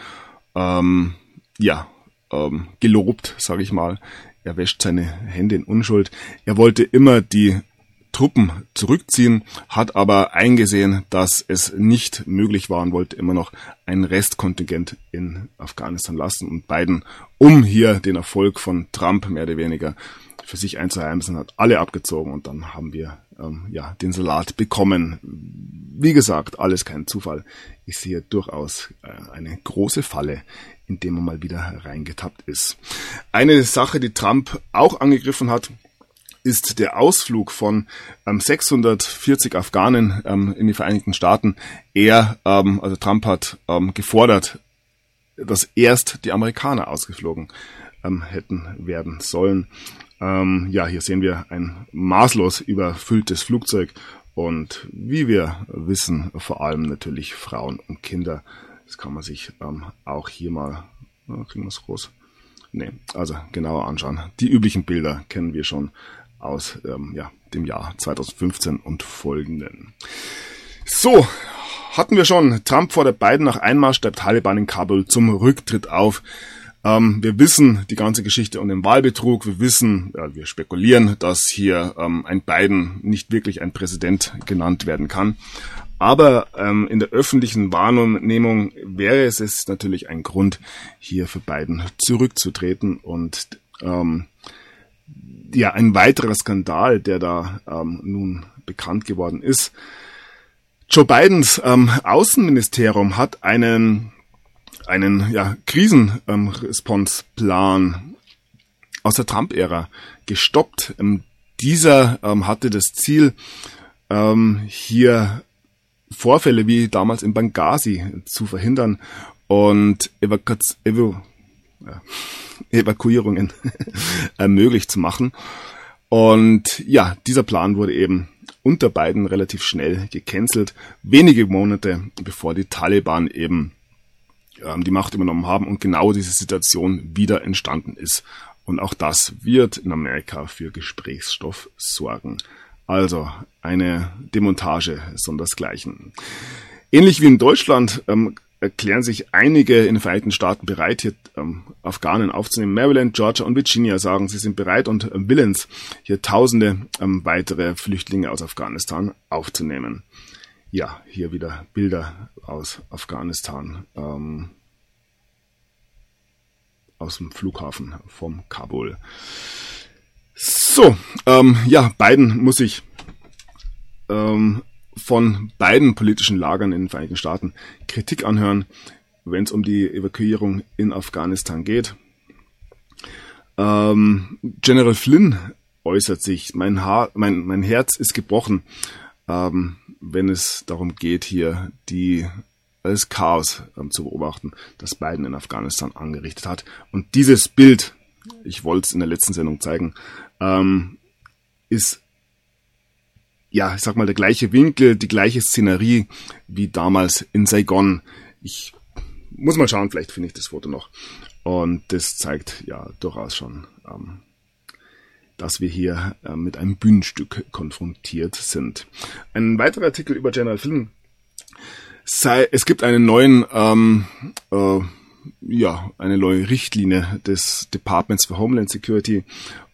ähm, ja ähm, gelobt, sage ich mal. Er wäscht seine Hände in Unschuld. Er wollte immer die Truppen zurückziehen, hat aber eingesehen, dass es nicht möglich war und wollte immer noch ein Restkontingent in Afghanistan lassen und Biden, um hier den Erfolg von Trump mehr oder weniger für sich einzuheimsen, hat alle abgezogen und dann haben wir ähm, ja den Salat bekommen. Wie gesagt, alles kein Zufall. Ich sehe durchaus äh, eine große Falle, in dem man mal wieder reingetappt ist. Eine Sache, die Trump auch angegriffen hat, ist der Ausflug von ähm, 640 Afghanen ähm, in die Vereinigten Staaten. Er, ähm, also Trump hat ähm, gefordert, dass erst die Amerikaner ausgeflogen ähm, hätten werden sollen. Ähm, ja, hier sehen wir ein maßlos überfülltes Flugzeug und wie wir wissen, vor allem natürlich Frauen und Kinder. Das kann man sich ähm, auch hier mal, oh, kriegen wir es groß? Nee, also genauer anschauen. Die üblichen Bilder kennen wir schon aus ähm, ja, dem Jahr 2015 und folgenden. So, hatten wir schon. Trump fordert Biden nach Einmarsch der Taliban in Kabul zum Rücktritt auf. Ähm, wir wissen die ganze Geschichte um den Wahlbetrug. Wir wissen, ja, wir spekulieren, dass hier ähm, ein Biden nicht wirklich ein Präsident genannt werden kann. Aber ähm, in der öffentlichen Wahrnehmung wäre es, es natürlich ein Grund, hier für Biden zurückzutreten und ähm, ja, ein weiterer Skandal, der da ähm, nun bekannt geworden ist. Joe Bidens ähm, Außenministerium hat einen, einen ja, Krisenresponsplan ähm, aus der Trump-Ära gestoppt. Ähm, dieser ähm, hatte das Ziel, ähm, hier Vorfälle wie damals in Benghazi zu verhindern und Evakuation, Evo, ja, Evakuierungen möglich zu machen. Und ja, dieser Plan wurde eben unter beiden relativ schnell gecancelt, wenige Monate bevor die Taliban eben ähm, die Macht übernommen haben und genau diese Situation wieder entstanden ist. Und auch das wird in Amerika für Gesprächsstoff sorgen. Also eine Demontage sondersgleichen. Ähnlich wie in Deutschland ähm, erklären sich einige in den Vereinigten Staaten bereit, hier ähm, Afghanen aufzunehmen. Maryland, Georgia und Virginia sagen, sie sind bereit und willens, hier tausende ähm, weitere Flüchtlinge aus Afghanistan aufzunehmen. Ja, hier wieder Bilder aus Afghanistan, ähm, aus dem Flughafen vom Kabul. So, ähm, ja, Biden muss sich ähm, von beiden politischen Lagern in den Vereinigten Staaten Kritik anhören, wenn es um die Evakuierung in Afghanistan geht. Ähm, General Flynn äußert sich, mein, Haar, mein, mein Herz ist gebrochen, ähm, wenn es darum geht, hier die das Chaos ähm, zu beobachten, das Biden in Afghanistan angerichtet hat. Und dieses Bild, ich wollte es in der letzten Sendung zeigen, ähm, ist ja, ich sag mal, der gleiche Winkel, die gleiche Szenerie wie damals in Saigon. Ich muss mal schauen, vielleicht finde ich das Foto noch. Und das zeigt ja durchaus schon, ähm, dass wir hier äh, mit einem Bühnenstück konfrontiert sind. Ein weiterer Artikel über General Flynn sei, es gibt einen neuen, ähm, äh, ja, eine neue Richtlinie des Departments for Homeland Security.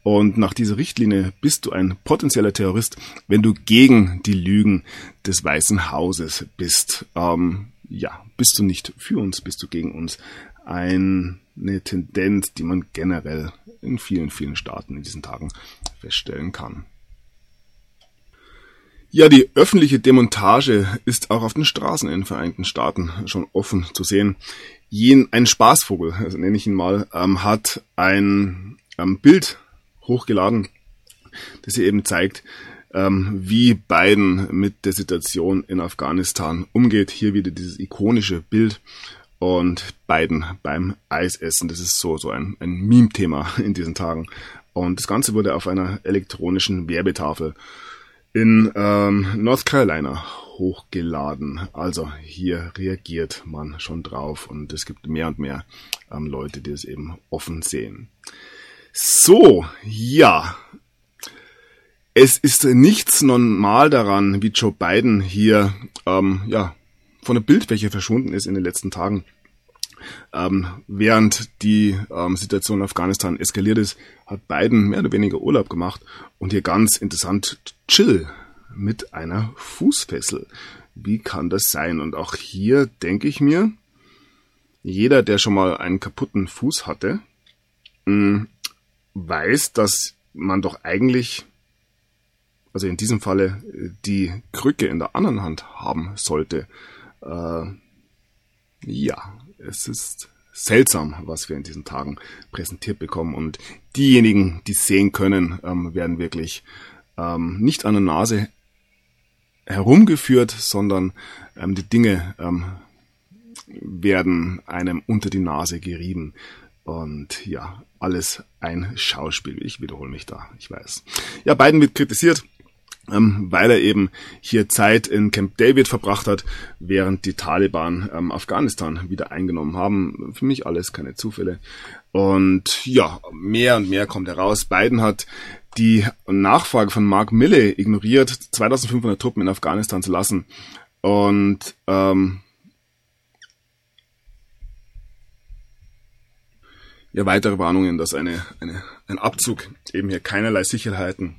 Und nach dieser Richtlinie bist du ein potenzieller Terrorist, wenn du gegen die Lügen des Weißen Hauses bist. Ähm, ja, bist du nicht für uns, bist du gegen uns. Eine Tendenz, die man generell in vielen, vielen Staaten in diesen Tagen feststellen kann. Ja, die öffentliche Demontage ist auch auf den Straßen in den Vereinigten Staaten schon offen zu sehen. Jen, ein Spaßvogel, also nenne ich ihn mal, ähm, hat ein ähm, Bild hochgeladen, das hier eben zeigt, ähm, wie Biden mit der Situation in Afghanistan umgeht. Hier wieder dieses ikonische Bild und Biden beim Eisessen. Das ist so, so ein, ein Meme-Thema in diesen Tagen. Und das Ganze wurde auf einer elektronischen Werbetafel in ähm, North Carolina hochgeladen. Also hier reagiert man schon drauf und es gibt mehr und mehr ähm, Leute, die es eben offen sehen. So, ja. Es ist nichts normal daran, wie Joe Biden hier ähm, ja, von der Bildfläche verschwunden ist in den letzten Tagen. Ähm, während die ähm, Situation in Afghanistan eskaliert ist, hat Biden mehr oder weniger Urlaub gemacht und hier ganz interessant chill mit einer Fußfessel. Wie kann das sein? Und auch hier denke ich mir, jeder, der schon mal einen kaputten Fuß hatte, mm, weiß, dass man doch eigentlich, also in diesem Falle, die Krücke in der anderen Hand haben sollte. Äh, ja, es ist seltsam, was wir in diesen Tagen präsentiert bekommen. Und diejenigen, die sehen können, ähm, werden wirklich ähm, nicht an der Nase herumgeführt, sondern ähm, die Dinge ähm, werden einem unter die Nase gerieben. Und ja, alles ein Schauspiel. Ich wiederhole mich da, ich weiß. Ja, Biden wird kritisiert, ähm, weil er eben hier Zeit in Camp David verbracht hat, während die Taliban ähm, Afghanistan wieder eingenommen haben. Für mich alles keine Zufälle. Und ja, mehr und mehr kommt heraus. Biden hat die Nachfrage von Mark Milley ignoriert, 2500 Truppen in Afghanistan zu lassen. Und ähm, ja, weitere Warnungen, dass eine, eine, ein Abzug eben hier keinerlei Sicherheiten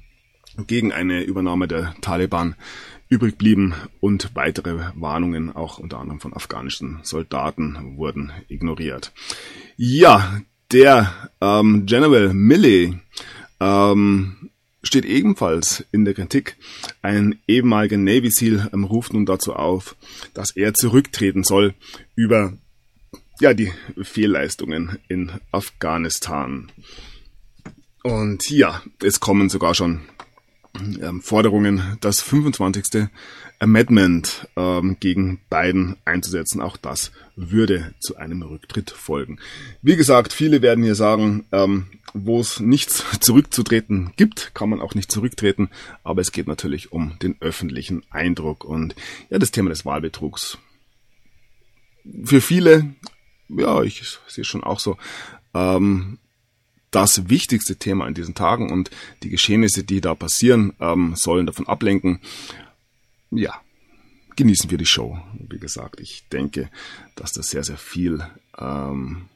gegen eine Übernahme der Taliban übrig blieben und weitere Warnungen, auch unter anderem von afghanischen Soldaten, wurden ignoriert. Ja, der ähm, General Milley ähm, steht ebenfalls in der Kritik. Ein ehemaliger Navy SEAL ähm, ruft nun dazu auf, dass er zurücktreten soll über ja, die Fehlleistungen in Afghanistan. Und ja, es kommen sogar schon ähm, Forderungen, das 25. Amendment ähm, gegen Biden einzusetzen. Auch das würde zu einem Rücktritt folgen. Wie gesagt, viele werden hier sagen, ähm, wo es nichts zurückzutreten gibt, kann man auch nicht zurücktreten. Aber es geht natürlich um den öffentlichen Eindruck und ja, das Thema des Wahlbetrugs. Für viele, ja, ich sehe schon auch so, ähm, das wichtigste Thema in diesen Tagen und die Geschehnisse, die da passieren, ähm, sollen davon ablenken. Ja, genießen wir die Show. Wie gesagt, ich denke, dass das sehr, sehr viel ähm,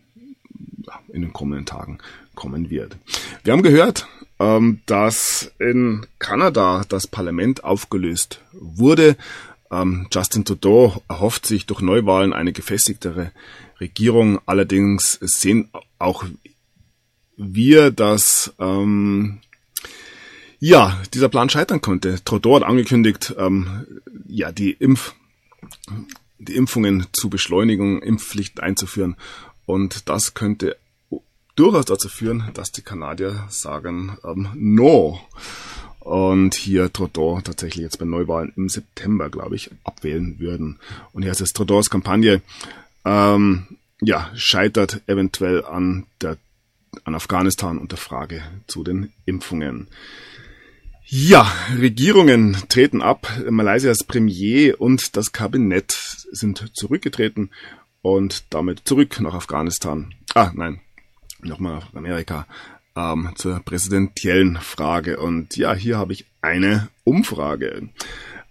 in den kommenden Tagen kommen wird. Wir haben gehört, ähm, dass in Kanada das Parlament aufgelöst wurde. Ähm, Justin Trudeau erhofft sich durch Neuwahlen eine gefestigtere Regierung. Allerdings sehen auch wir, dass ähm, ja dieser Plan scheitern konnte. Trudeau hat angekündigt, ähm, ja die Impf die Impfungen zu beschleunigen, Impfpflicht einzuführen und das könnte durchaus dazu führen, dass die Kanadier sagen ähm, No und hier Trudeau tatsächlich jetzt bei Neuwahlen im September, glaube ich, abwählen würden. Und hier heißt es Trudeaus Kampagne ähm, ja scheitert eventuell an der an Afghanistan und der Frage zu den Impfungen. Ja, Regierungen treten ab. Malaysias Premier und das Kabinett sind zurückgetreten und damit zurück nach Afghanistan. Ah, nein, nochmal nach Amerika ähm, zur präsidentiellen Frage. Und ja, hier habe ich eine Umfrage.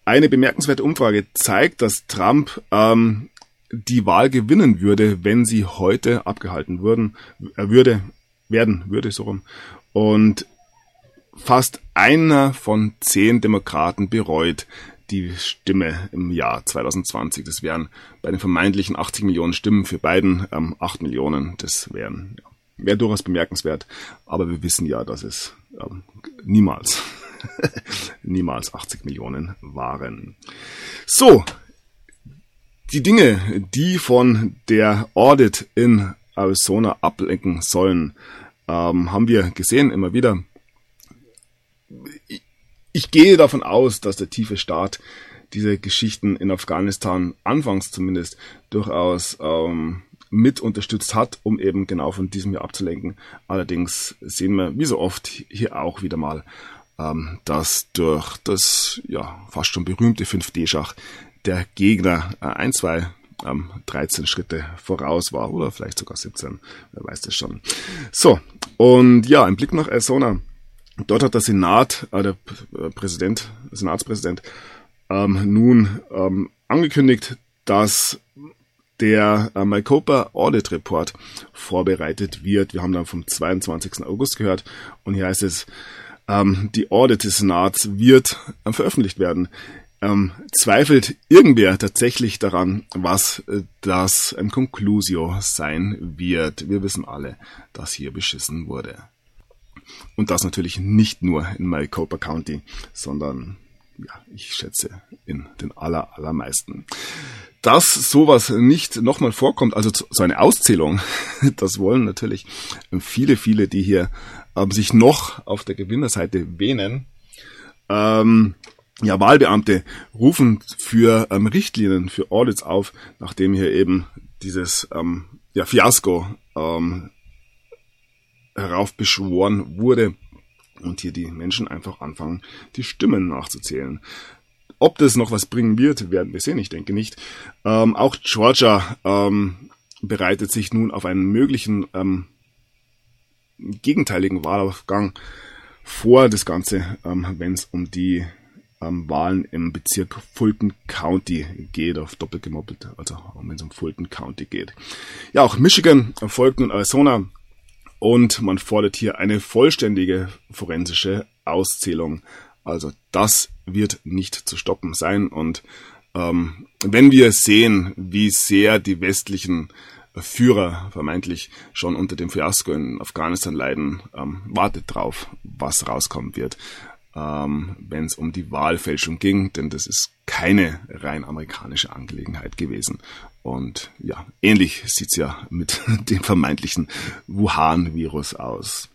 Eine bemerkenswerte Umfrage zeigt, dass Trump ähm, die Wahl gewinnen würde, wenn sie heute abgehalten würden, äh, würde, werden, würde so rum. Und fast einer von zehn Demokraten bereut die Stimme im Jahr 2020. Das wären bei den vermeintlichen 80 Millionen Stimmen für Biden ähm, 8 Millionen. Das wären ja, wäre durchaus bemerkenswert. Aber wir wissen ja, dass es ähm, niemals, niemals 80 Millionen waren. So, die Dinge, die von der Audit in Arizona ablenken sollen, ähm, haben wir gesehen immer wieder. Ich, ich gehe davon aus, dass der tiefe Staat diese Geschichten in Afghanistan anfangs zumindest durchaus ähm, mit unterstützt hat, um eben genau von diesem hier abzulenken. Allerdings sehen wir, wie so oft, hier auch wieder mal, ähm, dass durch das ja fast schon berühmte 5D-Schach der Gegner äh, ein, zwei ähm, 13 Schritte voraus war oder vielleicht sogar 17, wer weiß das schon. So, und ja, ein Blick nach Arizona. Dort hat der Senat, äh, der Präsident, Senatspräsident, ähm, nun ähm, angekündigt, dass der äh, Mycopa Audit Report vorbereitet wird. Wir haben dann vom 22. August gehört und hier heißt es, ähm, die Audit des Senats wird äh, veröffentlicht werden. Ähm, zweifelt irgendwer tatsächlich daran, was äh, das ähm, Conclusio sein wird? Wir wissen alle, dass hier beschissen wurde. Und das natürlich nicht nur in Maricopa County, sondern ja, ich schätze in den aller, allermeisten. Dass sowas nicht nochmal vorkommt, also so eine Auszählung, das wollen natürlich viele, viele, die hier ähm, sich noch auf der Gewinnerseite wähnen. Ähm, ja, Wahlbeamte rufen für ähm, Richtlinien, für Audits auf, nachdem hier eben dieses ähm, ja, Fiasko ähm, heraufbeschworen wurde und hier die Menschen einfach anfangen, die Stimmen nachzuzählen. Ob das noch was bringen wird, werden wir sehen, ich denke nicht. Ähm, auch Georgia ähm, bereitet sich nun auf einen möglichen ähm, gegenteiligen Wahlaufgang vor, das Ganze, ähm, wenn es um die ähm, Wahlen im Bezirk Fulton County geht, auf doppelt gemoppelt, also wenn es um Fulton County geht. Ja, auch Michigan folgt nun Arizona und man fordert hier eine vollständige forensische Auszählung. Also das wird nicht zu stoppen sein und ähm, wenn wir sehen, wie sehr die westlichen Führer vermeintlich schon unter dem Fiasko in Afghanistan leiden, ähm, wartet drauf, was rauskommen wird ähm, wenn es um die Wahlfälschung ging, denn das ist keine rein amerikanische Angelegenheit gewesen. Und ja, ähnlich sieht's ja mit dem vermeintlichen Wuhan-Virus aus.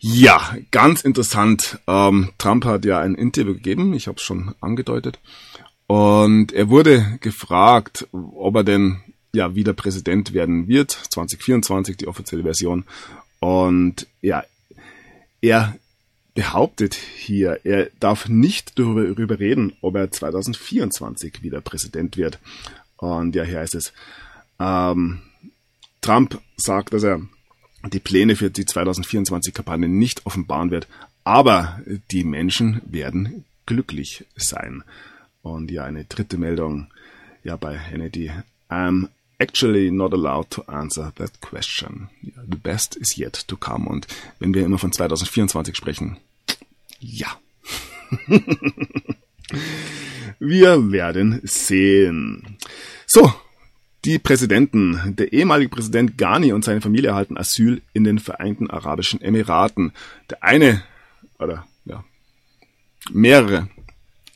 Ja, ganz interessant. Ähm, Trump hat ja ein Interview gegeben, ich habe es schon angedeutet. Und er wurde gefragt, ob er denn ja wieder Präsident werden wird, 2024 die offizielle Version. Und ja, er behauptet hier, er darf nicht darüber reden, ob er 2024 wieder Präsident wird. Und ja, hier heißt es, ähm, Trump sagt, dass er die Pläne für die 2024-Kampagne nicht offenbaren wird, aber die Menschen werden glücklich sein. Und ja, eine dritte Meldung, ja, bei Hannity. I'm actually not allowed to answer that question. The best is yet to come. Und wenn wir immer von 2024 sprechen, ja. wir werden sehen. So, die Präsidenten. Der ehemalige Präsident Ghani und seine Familie erhalten Asyl in den Vereinten Arabischen Emiraten. Der eine, oder ja, mehrere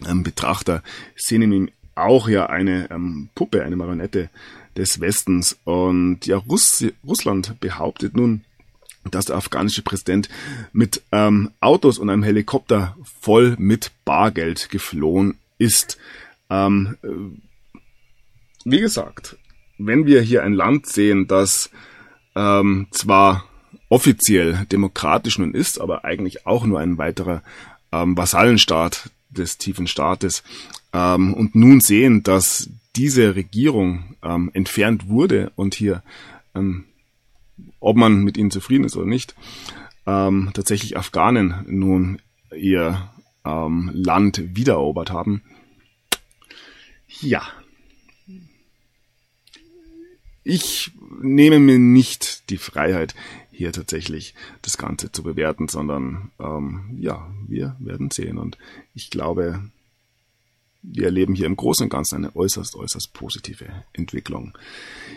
ähm, Betrachter sehen in ihm auch ja eine ähm, Puppe, eine Marionette des Westens. Und ja, Russ Russland behauptet nun, dass der afghanische Präsident mit ähm, Autos und einem Helikopter voll mit Bargeld geflohen ist. Ähm, äh, wie gesagt, wenn wir hier ein Land sehen, das ähm, zwar offiziell demokratisch nun ist, aber eigentlich auch nur ein weiterer ähm, Vasallenstaat des tiefen Staates, ähm, und nun sehen, dass diese Regierung ähm, entfernt wurde und hier ähm, ob man mit ihnen zufrieden ist oder nicht, ähm, tatsächlich Afghanen nun ihr ähm, Land wiedererobert haben, Ja. Ich nehme mir nicht die Freiheit, hier tatsächlich das Ganze zu bewerten, sondern ähm, ja, wir werden sehen. Und ich glaube, wir erleben hier im Großen und Ganzen eine äußerst, äußerst positive Entwicklung.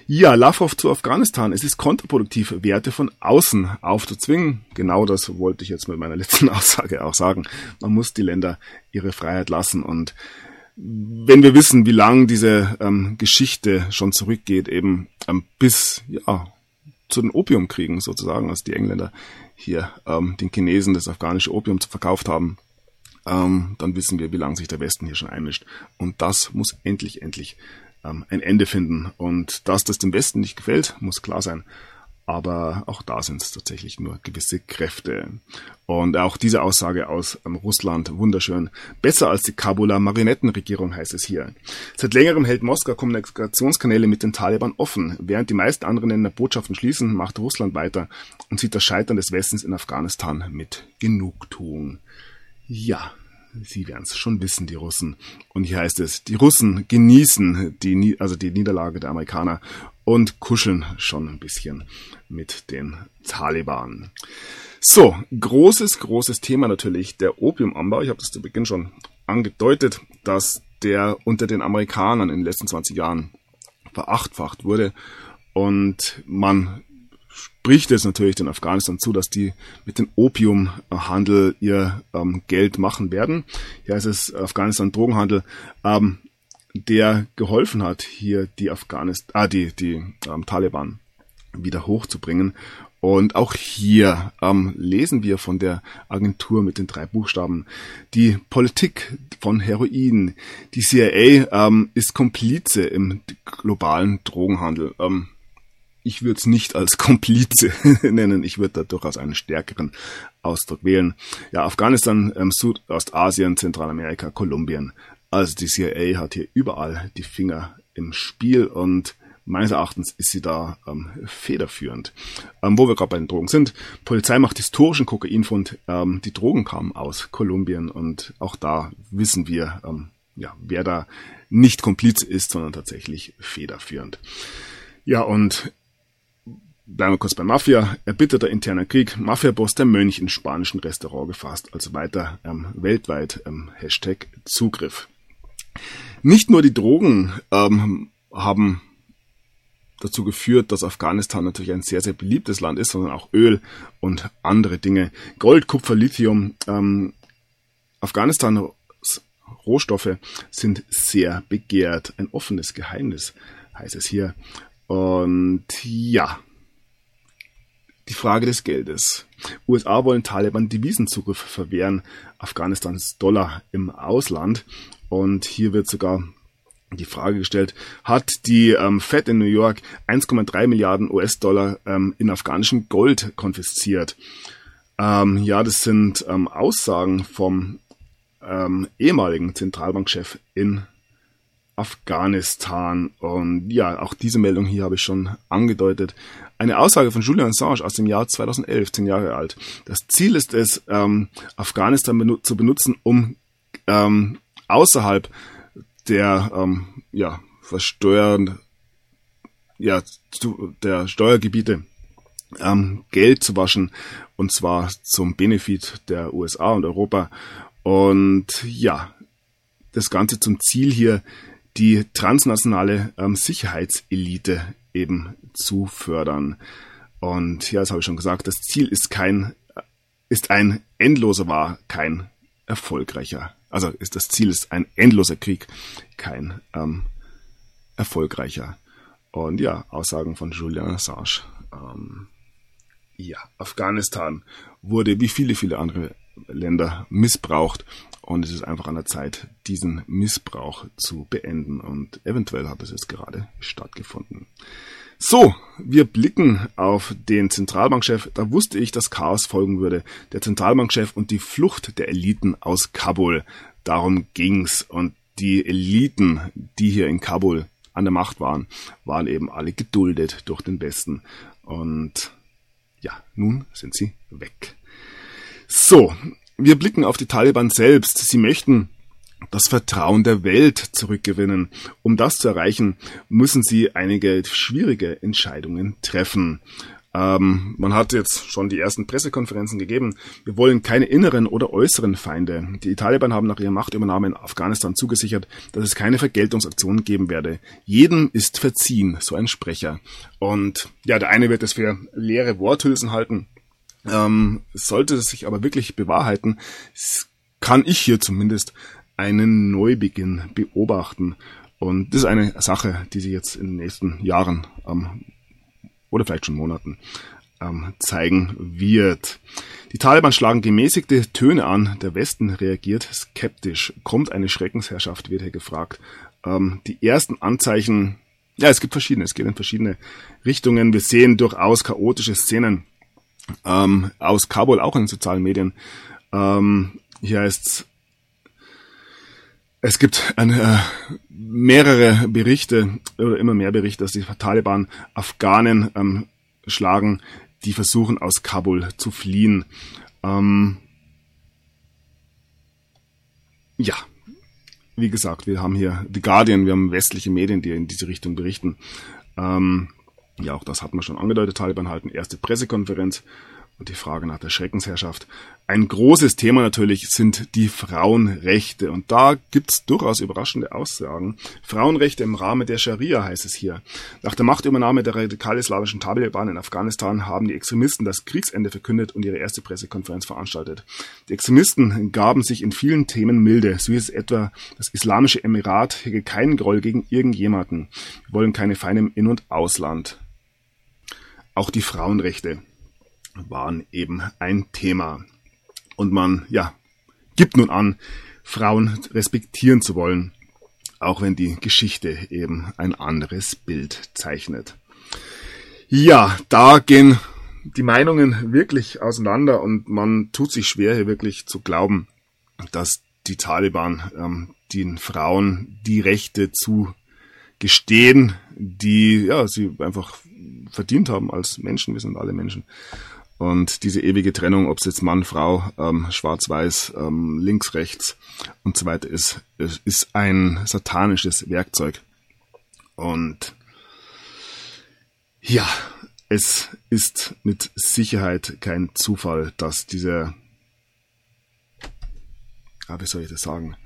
Ja, Lavrov zu Afghanistan. Es ist kontraproduktiv, Werte von außen aufzuzwingen. Genau das wollte ich jetzt mit meiner letzten Aussage auch sagen. Man muss die Länder ihre Freiheit lassen und wenn wir wissen, wie lang diese ähm, Geschichte schon zurückgeht, eben ähm, bis ja zu den Opiumkriegen sozusagen, als die Engländer hier ähm, den Chinesen das afghanische Opium verkauft haben, ähm, dann wissen wir, wie lange sich der Westen hier schon einmischt. Und das muss endlich, endlich ähm, ein Ende finden. Und dass das dem Westen nicht gefällt, muss klar sein. Aber auch da sind es tatsächlich nur gewisse Kräfte. Und auch diese Aussage aus ähm, Russland, wunderschön. Besser als die Kabuler Marionettenregierung heißt es hier. Seit längerem hält Moskau Kommunikationskanäle mit den Taliban offen. Während die meisten anderen Länder Botschaften schließen, macht Russland weiter und sieht das Scheitern des Westens in Afghanistan mit Genugtuung. Ja, Sie werden es schon wissen, die Russen. Und hier heißt es, die Russen genießen die, also die Niederlage der Amerikaner und kuscheln schon ein bisschen mit den Taliban. So, großes, großes Thema natürlich, der Opiumanbau. Ich habe das zu Beginn schon angedeutet, dass der unter den Amerikanern in den letzten 20 Jahren verachtfacht wurde und man spricht es natürlich den Afghanistan zu, dass die mit dem Opiumhandel ihr ähm, Geld machen werden. Hier heißt es Afghanistan Drogenhandel, ähm, der geholfen hat, hier die Afghanistan, ah, die, die ähm, Taliban wieder hochzubringen. Und auch hier ähm, lesen wir von der Agentur mit den drei Buchstaben. Die Politik von Heroin, die CIA ähm, ist Komplize im globalen Drogenhandel. Ähm, ich würde es nicht als Komplize nennen. Ich würde da durchaus einen stärkeren Ausdruck wählen. Ja, Afghanistan, ähm, Südostasien, Zentralamerika, Kolumbien. Also die CIA hat hier überall die Finger im Spiel und meines Erachtens ist sie da ähm, federführend. Ähm, wo wir gerade bei den Drogen sind, Polizei macht historischen Kokainfund. Ähm, die Drogen kamen aus Kolumbien und auch da wissen wir, ähm, ja, wer da nicht Komplize ist, sondern tatsächlich federführend. Ja, und Bleiben wir kurz bei Mafia. Erbitterter interner Krieg. Mafia-Boss der Mönch in spanischen Restaurant gefasst. Also weiter ähm, weltweit ähm, Hashtag Zugriff. Nicht nur die Drogen ähm, haben dazu geführt, dass Afghanistan natürlich ein sehr, sehr beliebtes Land ist, sondern auch Öl und andere Dinge. Gold, Kupfer, Lithium. Ähm, Afghanistans Rohstoffe sind sehr begehrt. Ein offenes Geheimnis heißt es hier. Und ja, die Frage des Geldes. USA wollen Taliban Devisenzugriff verwehren, Afghanistans Dollar im Ausland. Und hier wird sogar die Frage gestellt, hat die ähm, Fed in New York 1,3 Milliarden US-Dollar ähm, in afghanischem Gold konfisziert? Ähm, ja, das sind ähm, Aussagen vom ähm, ehemaligen Zentralbankchef in Afghanistan. Und ja, auch diese Meldung hier habe ich schon angedeutet. Eine Aussage von Julian Assange aus dem Jahr 2011, zehn Jahre alt. Das Ziel ist es, ähm, Afghanistan benu zu benutzen, um ähm, außerhalb der ähm, ja, versteuern, ja, zu, der Steuergebiete ähm, Geld zu waschen und zwar zum Benefit der USA und Europa. Und ja, das Ganze zum Ziel hier, die transnationale ähm, Sicherheitselite eben zu fördern. Und ja, das habe ich schon gesagt, das Ziel ist kein, ist ein endloser war, kein erfolgreicher. Also ist das Ziel ist ein endloser Krieg, kein ähm, erfolgreicher. Und ja, Aussagen von Julian Assange. Ähm, ja, Afghanistan wurde wie viele, viele andere Länder missbraucht und es ist einfach an der Zeit, diesen Missbrauch zu beenden. Und eventuell hat es jetzt gerade stattgefunden. So, wir blicken auf den Zentralbankchef. Da wusste ich, dass Chaos folgen würde. Der Zentralbankchef und die Flucht der Eliten aus Kabul. Darum ging's. Und die Eliten, die hier in Kabul an der Macht waren, waren eben alle geduldet durch den Westen. Und ja, nun sind sie weg. So, wir blicken auf die Taliban selbst. Sie möchten das Vertrauen der Welt zurückgewinnen. Um das zu erreichen, müssen sie einige schwierige Entscheidungen treffen. Ähm, man hat jetzt schon die ersten Pressekonferenzen gegeben. Wir wollen keine inneren oder äußeren Feinde. Die Taliban haben nach ihrer Machtübernahme in Afghanistan zugesichert, dass es keine Vergeltungsaktionen geben werde. Jedem ist verziehen, so ein Sprecher. Und ja, der eine wird es für leere Worthülsen halten. Ähm, sollte es sich aber wirklich bewahrheiten, kann ich hier zumindest einen Neubeginn beobachten. Und das ist eine Sache, die sich jetzt in den nächsten Jahren ähm, oder vielleicht schon Monaten ähm, zeigen wird. Die Taliban schlagen gemäßigte Töne an. Der Westen reagiert skeptisch. Kommt eine Schreckensherrschaft, wird hier gefragt. Ähm, die ersten Anzeichen, ja, es gibt verschiedene, es geht in verschiedene Richtungen. Wir sehen durchaus chaotische Szenen ähm, aus Kabul, auch in den sozialen Medien. Ähm, hier heißt es gibt eine, äh, mehrere Berichte oder immer mehr Berichte, dass die Taliban Afghanen ähm, schlagen, die versuchen aus Kabul zu fliehen. Ähm, ja, wie gesagt, wir haben hier The Guardian, wir haben westliche Medien, die in diese Richtung berichten. Ähm, ja, auch das hat man schon angedeutet. Taliban halten erste Pressekonferenz und die Frage nach der Schreckensherrschaft. Ein großes Thema natürlich sind die Frauenrechte. Und da gibt's durchaus überraschende Aussagen. Frauenrechte im Rahmen der Scharia heißt es hier. Nach der Machtübernahme der radikal-islamischen Taliban in Afghanistan haben die Extremisten das Kriegsende verkündet und ihre erste Pressekonferenz veranstaltet. Die Extremisten gaben sich in vielen Themen milde. So ist es etwa, das Islamische Emirat hege keinen Groll gegen irgendjemanden. Wir wollen keine Feinde im In- und Ausland. Auch die Frauenrechte waren eben ein Thema. Und man, ja, gibt nun an, Frauen respektieren zu wollen, auch wenn die Geschichte eben ein anderes Bild zeichnet. Ja, da gehen die Meinungen wirklich auseinander und man tut sich schwer, hier wirklich zu glauben, dass die Taliban ähm, den Frauen die Rechte zu gestehen, die ja sie einfach verdient haben als Menschen. Wir sind alle Menschen. Und diese ewige Trennung, ob es jetzt Mann, Frau, ähm, schwarz-weiß, ähm, links, rechts und so weiter ist, ist ein satanisches Werkzeug. Und ja, es ist mit Sicherheit kein Zufall, dass diese, ah, wie soll ich das sagen,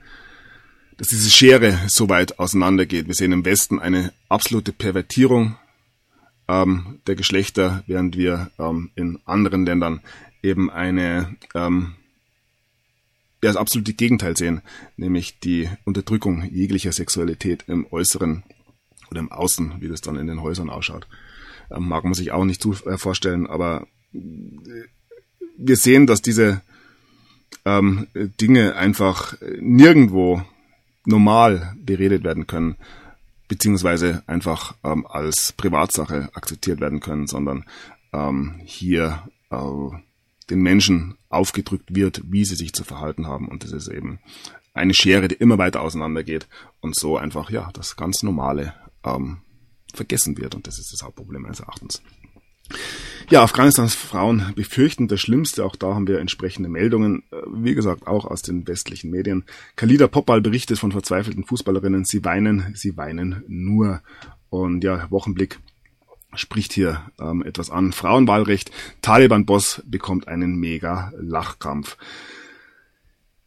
dass diese Schere so weit auseinandergeht. Wir sehen im Westen eine absolute Pervertierung ähm, der Geschlechter, während wir ähm, in anderen Ländern eben eine ähm, ja, das absolute Gegenteil sehen, nämlich die Unterdrückung jeglicher Sexualität im Äußeren oder im Außen, wie das dann in den Häusern ausschaut. Ähm, mag man sich auch nicht zu, äh, vorstellen, aber äh, wir sehen, dass diese ähm, Dinge einfach nirgendwo normal beredet werden können beziehungsweise einfach ähm, als Privatsache akzeptiert werden können, sondern ähm, hier äh, den Menschen aufgedrückt wird, wie sie sich zu verhalten haben. Und das ist eben eine Schere, die immer weiter auseinandergeht und so einfach, ja, das ganz Normale ähm, vergessen wird. Und das ist das Hauptproblem meines Erachtens. Ja, Afghanistans Frauen befürchten das Schlimmste. Auch da haben wir entsprechende Meldungen. Äh, wie gesagt, auch aus den westlichen Medien. Khalida Poppal berichtet von verzweifelten Fußballerinnen. Sie weinen, sie weinen nur. Und ja, Wochenblick spricht hier ähm, etwas an. Frauenwahlrecht. Taliban-Boss bekommt einen mega Lachkampf.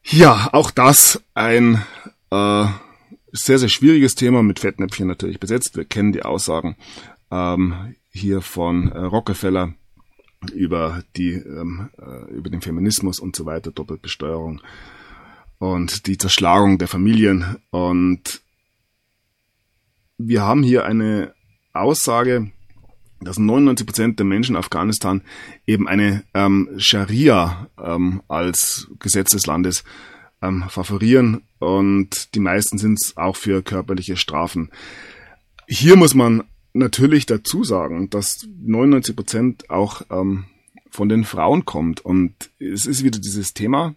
Ja, auch das ein äh, sehr, sehr schwieriges Thema mit Fettnäpfchen natürlich besetzt. Wir kennen die Aussagen ähm, hier von äh, Rockefeller über die ähm, äh, über den Feminismus und so weiter, Doppelbesteuerung und die Zerschlagung der Familien und wir haben hier eine Aussage, dass 99 Prozent der Menschen in Afghanistan eben eine ähm, Scharia ähm, als Gesetz des Landes ähm, favorieren und die meisten sind es auch für körperliche Strafen. Hier muss man natürlich dazu sagen, dass 99 Prozent auch ähm, von den Frauen kommt. Und es ist wieder dieses Thema,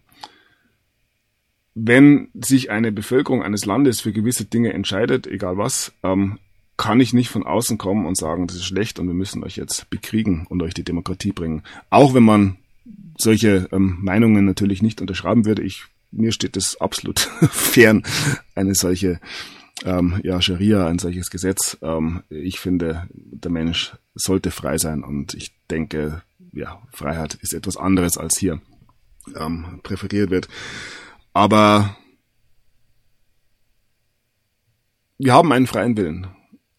wenn sich eine Bevölkerung eines Landes für gewisse Dinge entscheidet, egal was, ähm, kann ich nicht von außen kommen und sagen, das ist schlecht und wir müssen euch jetzt bekriegen und euch die Demokratie bringen. Auch wenn man solche ähm, Meinungen natürlich nicht unterschreiben würde. Ich mir steht es absolut fern, eine solche ähm, ja, Scharia, ein solches Gesetz. Ähm, ich finde, der Mensch sollte frei sein und ich denke, ja, Freiheit ist etwas anderes als hier ähm, präferiert wird. Aber wir haben einen freien Willen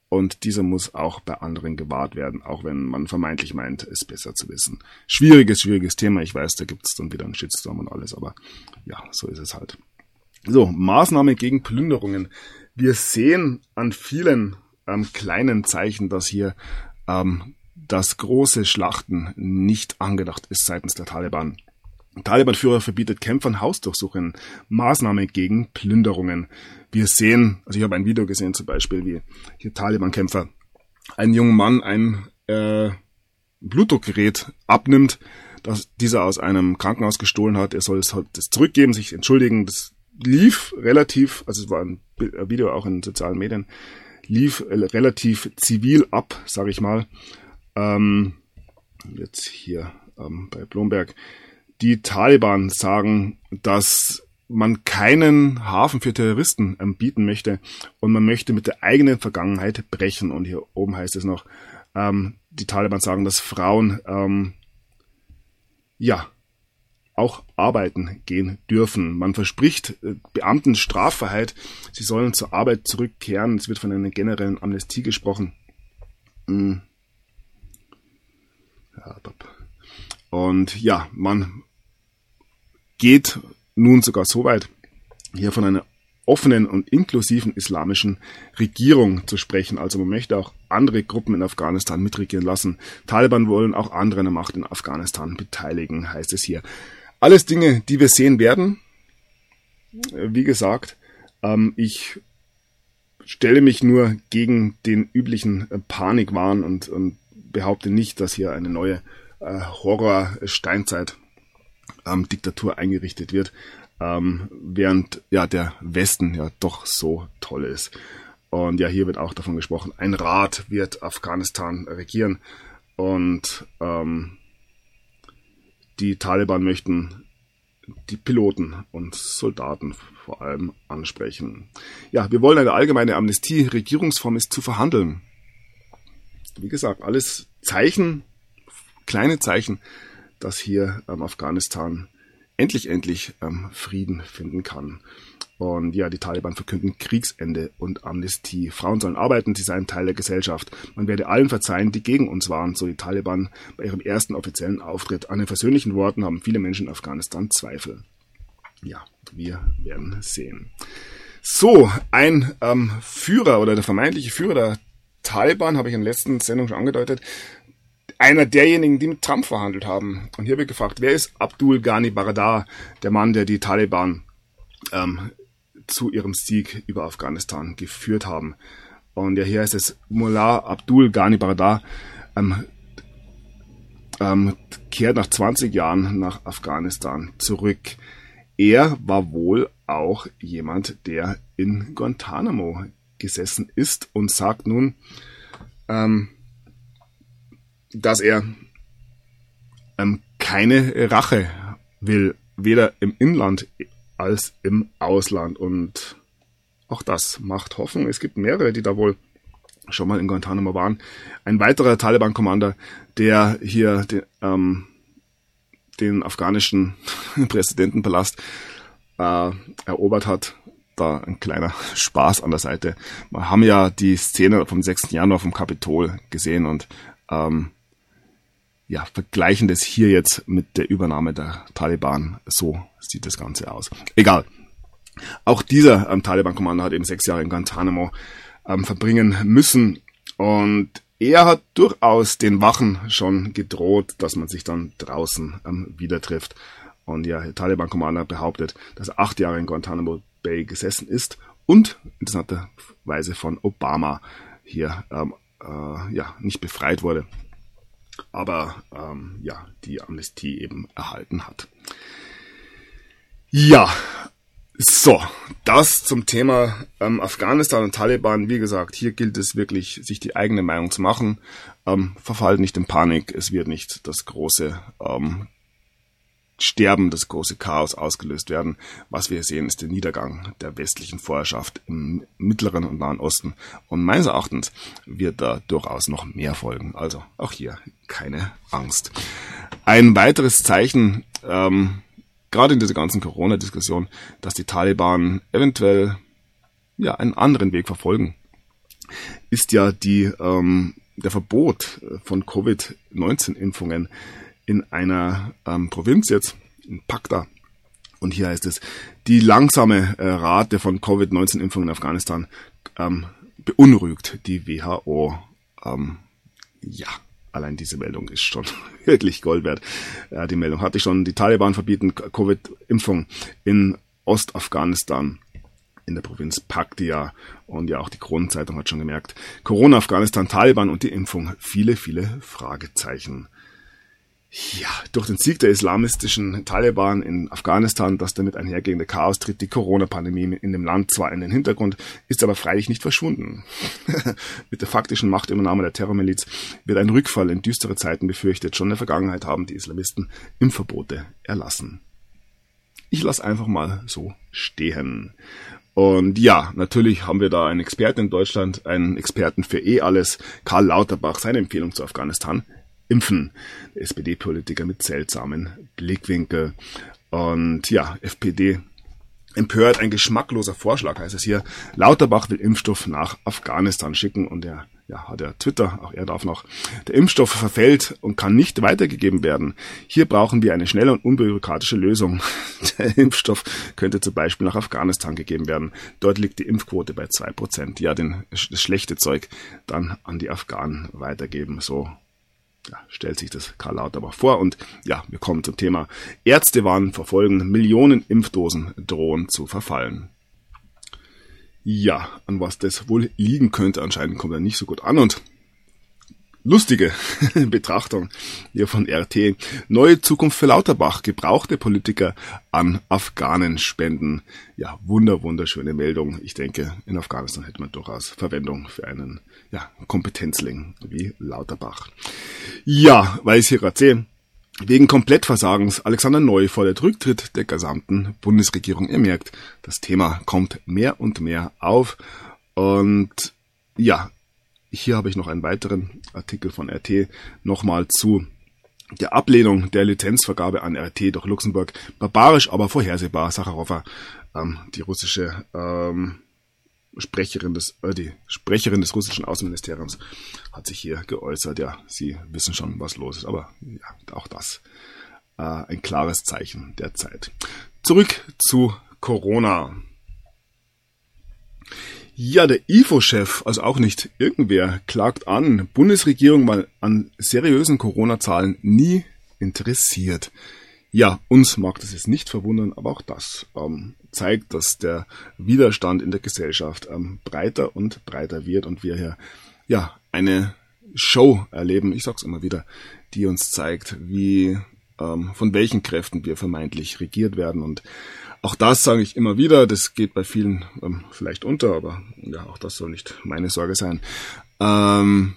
und dieser muss auch bei anderen gewahrt werden, auch wenn man vermeintlich meint, es besser zu wissen. Schwieriges, schwieriges Thema. Ich weiß, da gibt es dann wieder einen Shitstorm und alles, aber ja, so ist es halt. So, Maßnahme gegen Plünderungen. Wir sehen an vielen ähm, kleinen Zeichen, dass hier ähm, das große Schlachten nicht angedacht ist seitens der Taliban. Taliban-Führer verbietet Kämpfern Hausdurchsuchungen, Maßnahme gegen Plünderungen. Wir sehen, also ich habe ein Video gesehen zum Beispiel, wie hier Taliban-Kämpfer einen jungen Mann ein äh, Blutdruckgerät abnimmt, das dieser aus einem Krankenhaus gestohlen hat. Er soll es halt zurückgeben, sich entschuldigen. Das lief relativ, also es war ein Video auch in sozialen Medien, lief relativ zivil ab, sage ich mal. Ähm, jetzt hier ähm, bei Blomberg die Taliban sagen, dass man keinen Hafen für Terroristen bieten möchte und man möchte mit der eigenen Vergangenheit brechen. Und hier oben heißt es noch, ähm, die Taliban sagen, dass Frauen ähm, ja auch arbeiten gehen dürfen. Man verspricht äh, Beamten Straffreiheit, sie sollen zur Arbeit zurückkehren. Es wird von einer generellen Amnestie gesprochen. Hm. Und ja, man geht nun sogar so weit, hier von einer offenen und inklusiven islamischen Regierung zu sprechen. Also man möchte auch andere Gruppen in Afghanistan mitregieren lassen. Taliban wollen auch andere an der Macht in Afghanistan beteiligen, heißt es hier. Alles Dinge, die wir sehen werden. Wie gesagt, ähm, ich stelle mich nur gegen den üblichen Panikwahn und, und behaupte nicht, dass hier eine neue äh, Horror-Steinzeit ähm, eingerichtet wird, ähm, während ja der Westen ja doch so toll ist. Und ja, hier wird auch davon gesprochen, ein Rat wird Afghanistan regieren und ähm, die Taliban möchten die Piloten und Soldaten vor allem ansprechen. Ja, wir wollen eine allgemeine Amnestie. Regierungsform ist zu verhandeln. Wie gesagt, alles Zeichen, kleine Zeichen, dass hier ähm, Afghanistan endlich, endlich ähm, Frieden finden kann. Und ja, die Taliban verkünden Kriegsende und Amnestie. Frauen sollen arbeiten, sie seien Teil der Gesellschaft. Man werde allen verzeihen, die gegen uns waren, so die Taliban bei ihrem ersten offiziellen Auftritt. An den versöhnlichen Worten haben viele Menschen in Afghanistan Zweifel. Ja, wir werden sehen. So, ein ähm, Führer oder der vermeintliche Führer der Taliban, habe ich in der letzten Sendung schon angedeutet, einer derjenigen, die mit Trump verhandelt haben. Und hier wird gefragt, wer ist Abdul Ghani Baradar, der Mann, der die Taliban ähm, zu ihrem Sieg über Afghanistan geführt haben. Und ja, hier heißt es, Mullah Abdul Ghani Baradar ähm, ähm, kehrt nach 20 Jahren nach Afghanistan zurück. Er war wohl auch jemand, der in Guantanamo gesessen ist und sagt nun, ähm, dass er ähm, keine Rache will, weder im Inland als im Ausland. Und auch das macht Hoffnung. Es gibt mehrere, die da wohl schon mal in Guantanamo waren. Ein weiterer Taliban-Commander, der hier den, ähm, den afghanischen Präsidentenpalast äh, erobert hat. Da ein kleiner Spaß an der Seite. Wir haben ja die Szene vom 6. Januar vom Kapitol gesehen und ähm, ja, vergleichen das hier jetzt mit der Übernahme der Taliban. So sieht das Ganze aus. Egal. Auch dieser ähm, Taliban-Kommando hat eben sechs Jahre in Guantanamo ähm, verbringen müssen. Und er hat durchaus den Wachen schon gedroht, dass man sich dann draußen ähm, wieder trifft. Und ja, der Taliban-Kommando behauptet, dass er acht Jahre in Guantanamo Bay gesessen ist und interessanterweise von Obama hier ähm, äh, ja, nicht befreit wurde aber ähm, ja, die Amnestie eben erhalten hat. Ja, so, das zum Thema ähm, Afghanistan und Taliban. Wie gesagt, hier gilt es wirklich, sich die eigene Meinung zu machen. Ähm, verfallt nicht in Panik, es wird nicht das große ähm, Sterben, das große Chaos ausgelöst werden. Was wir sehen, ist der Niedergang der westlichen Vorherrschaft im Mittleren und Nahen Osten. Und meines Erachtens wird da durchaus noch mehr folgen. Also auch hier keine Angst. Ein weiteres Zeichen, ähm, gerade in dieser ganzen Corona-Diskussion, dass die Taliban eventuell ja einen anderen Weg verfolgen, ist ja die ähm, der Verbot von Covid-19-Impfungen in einer ähm, Provinz jetzt, in Pakta. Und hier heißt es, die langsame äh, Rate von Covid-19-Impfungen in Afghanistan ähm, beunruhigt die WHO. Ähm, ja, allein diese Meldung ist schon wirklich Gold wert. Ja, die Meldung hatte ich schon. Die Taliban verbieten Covid-Impfung in Ostafghanistan in der Provinz Paktia. Und ja, auch die Kronenzeitung hat schon gemerkt, Corona, Afghanistan, Taliban und die Impfung. Viele, viele Fragezeichen. Ja, durch den Sieg der islamistischen Taliban in Afghanistan, das damit einhergehende Chaos tritt die Corona-Pandemie in dem Land zwar in den Hintergrund, ist aber freilich nicht verschwunden. Mit der faktischen Machtübernahme der Terrormiliz wird ein Rückfall in düstere Zeiten befürchtet. Schon in der Vergangenheit haben die Islamisten Impfverbote erlassen. Ich lasse einfach mal so stehen. Und ja, natürlich haben wir da einen Experten in Deutschland, einen Experten für eh alles, Karl Lauterbach, seine Empfehlung zu Afghanistan impfen. SPD-Politiker mit seltsamen Blickwinkel. Und ja, FPD empört, ein geschmackloser Vorschlag heißt es hier. Lauterbach will Impfstoff nach Afghanistan schicken und er ja, hat er Twitter, auch er darf noch. Der Impfstoff verfällt und kann nicht weitergegeben werden. Hier brauchen wir eine schnelle und unbürokratische Lösung. Der Impfstoff könnte zum Beispiel nach Afghanistan gegeben werden. Dort liegt die Impfquote bei zwei Prozent. Ja, den, das schlechte Zeug dann an die Afghanen weitergeben. So ja, stellt sich das Karl Lauterbach vor. Und ja, wir kommen zum Thema. Ärzte warnen verfolgen, Millionen Impfdosen drohen zu verfallen. Ja, an was das wohl liegen könnte, anscheinend kommt er nicht so gut an und lustige Betrachtung hier von RT. Neue Zukunft für Lauterbach. Gebrauchte Politiker an Afghanen spenden. Ja, wunder, wunderschöne Meldung. Ich denke, in Afghanistan hätte man durchaus Verwendung für einen ja, Kompetenzling wie Lauterbach. Ja, weil ich hier gerade sehe, wegen Komplettversagens Alexander Neu vor der Rücktritt der gesamten Bundesregierung. Ihr merkt, das Thema kommt mehr und mehr auf. Und ja, hier habe ich noch einen weiteren Artikel von RT nochmal zu der Ablehnung der Lizenzvergabe an RT durch Luxemburg. Barbarisch, aber vorhersehbar. Sacharowa, ähm, die russische ähm, Sprecherin des, äh, die Sprecherin des russischen Außenministeriums hat sich hier geäußert. Ja, sie wissen schon, was los ist, aber ja, auch das äh, ein klares Zeichen der Zeit. Zurück zu Corona. Ja, der IFO-Chef, also auch nicht irgendwer, klagt an, Bundesregierung mal an seriösen Corona-Zahlen nie interessiert. Ja, uns mag das jetzt nicht verwundern, aber auch das ähm, zeigt, dass der Widerstand in der Gesellschaft ähm, breiter und breiter wird und wir hier ja eine Show erleben, ich sag's immer wieder, die uns zeigt, wie ähm, von welchen Kräften wir vermeintlich regiert werden und auch das sage ich immer wieder, das geht bei vielen ähm, vielleicht unter, aber ja, auch das soll nicht meine Sorge sein. Ähm,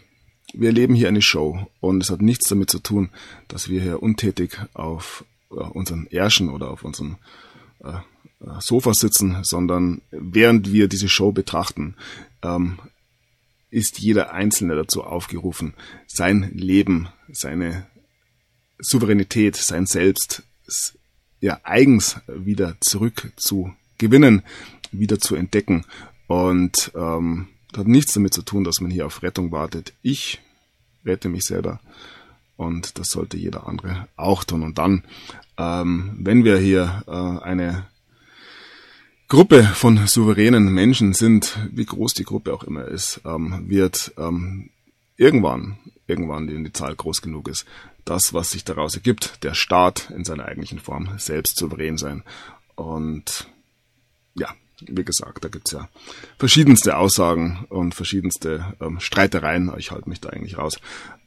wir erleben hier eine Show und es hat nichts damit zu tun, dass wir hier untätig auf äh, unseren Ärschen oder auf unserem äh, äh, Sofa sitzen, sondern während wir diese Show betrachten, ähm, ist jeder Einzelne dazu aufgerufen, sein Leben, seine Souveränität, sein Selbst ja, eigens wieder zurück zu gewinnen, wieder zu entdecken. Und ähm, das hat nichts damit zu tun, dass man hier auf Rettung wartet. Ich rette mich selber. Und das sollte jeder andere auch tun. Und dann, ähm, wenn wir hier äh, eine Gruppe von souveränen Menschen sind, wie groß die Gruppe auch immer ist, ähm, wird ähm, irgendwann, irgendwann, wenn die Zahl groß genug ist, das, was sich daraus ergibt, der Staat in seiner eigentlichen Form selbst souverän sein. Und ja, wie gesagt, da gibt's ja verschiedenste Aussagen und verschiedenste ähm, Streitereien. Ich halte mich da eigentlich raus.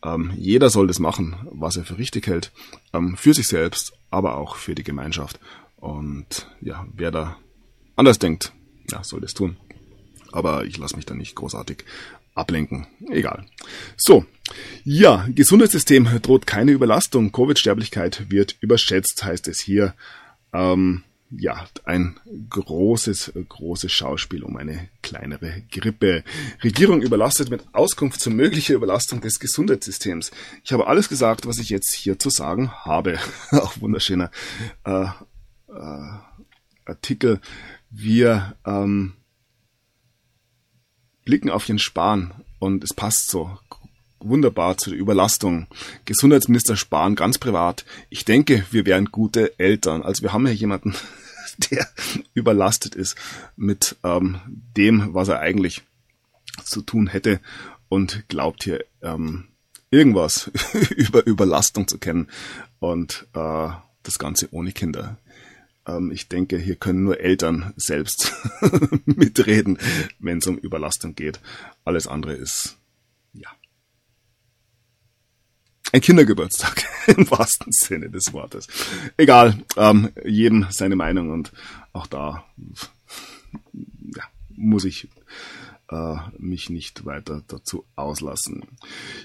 Ähm, jeder soll das machen, was er für richtig hält, ähm, für sich selbst, aber auch für die Gemeinschaft. Und ja, wer da anders denkt, ja, soll das tun. Aber ich lasse mich da nicht großartig ablenken. Egal. So, Ja, Gesundheitssystem droht keine Überlastung. Covid-Sterblichkeit wird überschätzt, heißt es hier. Ähm, ja, ein großes, großes Schauspiel um eine kleinere Grippe. Regierung überlastet mit Auskunft zur möglichen Überlastung des Gesundheitssystems. Ich habe alles gesagt, was ich jetzt hier zu sagen habe. Auch wunderschöner äh, äh, Artikel. Wir ähm, blicken auf den Spahn und es passt so wunderbar zu der Überlastung. Gesundheitsminister Spahn ganz privat. Ich denke, wir wären gute Eltern. Also wir haben ja jemanden, der überlastet ist mit ähm, dem, was er eigentlich zu tun hätte und glaubt hier ähm, irgendwas über Überlastung zu kennen und äh, das Ganze ohne Kinder. Ähm, ich denke, hier können nur Eltern selbst mitreden, wenn es um Überlastung geht. Alles andere ist ja ein Kindergeburtstag im wahrsten Sinne des Wortes. Egal, ähm, jedem seine Meinung und auch da ja, muss ich äh, mich nicht weiter dazu auslassen.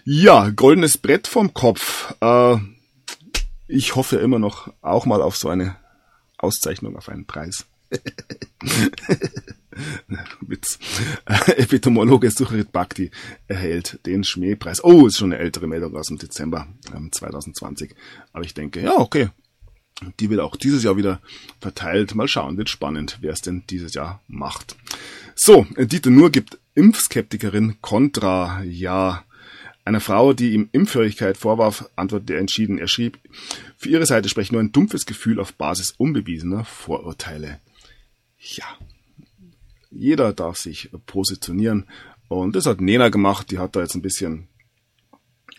Ja, goldenes Brett vom Kopf. Äh, ich hoffe immer noch auch mal auf so eine Auszeichnung, auf einen Preis. Witz. Epidemiologe Sucharit Bhakti erhält den Schmähpreis. Oh, ist schon eine ältere Meldung aus dem Dezember ähm, 2020. Aber ich denke, ja, okay. Die wird auch dieses Jahr wieder verteilt. Mal schauen, wird spannend, wer es denn dieses Jahr macht. So, Dieter Nur gibt Impfskeptikerin Contra. Ja, einer Frau, die ihm Impfhörigkeit vorwarf, antwortete er entschieden. Er schrieb, für ihre Seite spreche nur ein dumpfes Gefühl auf Basis unbewiesener Vorurteile. Ja, jeder darf sich positionieren. Und das hat Nena gemacht. Die hat da jetzt ein bisschen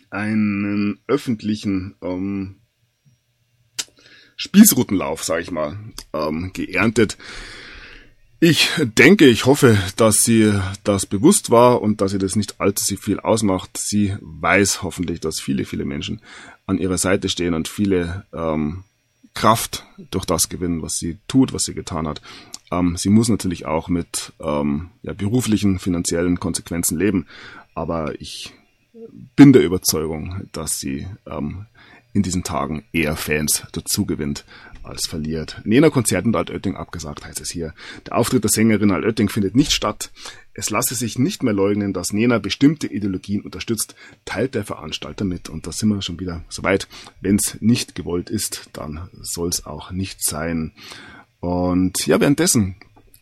einen öffentlichen ähm, Spießrutenlauf, sag ich mal, ähm, geerntet. Ich denke, ich hoffe, dass sie das bewusst war und dass sie das nicht allzu viel ausmacht. Sie weiß hoffentlich, dass viele, viele Menschen an ihrer Seite stehen und viele ähm, Kraft durch das gewinnen, was sie tut, was sie getan hat. Ähm, sie muss natürlich auch mit ähm, ja, beruflichen, finanziellen Konsequenzen leben, aber ich bin der Überzeugung, dass sie ähm, in diesen Tagen eher Fans dazu gewinnt als verliert. Nena Konzert in Altötting abgesagt, heißt es hier. Der Auftritt der Sängerin Altötting findet nicht statt. Es lasse sich nicht mehr leugnen, dass Nena bestimmte Ideologien unterstützt, teilt der Veranstalter mit. Und da sind wir schon wieder soweit. Wenn es nicht gewollt ist, dann soll es auch nicht sein. Und ja, währenddessen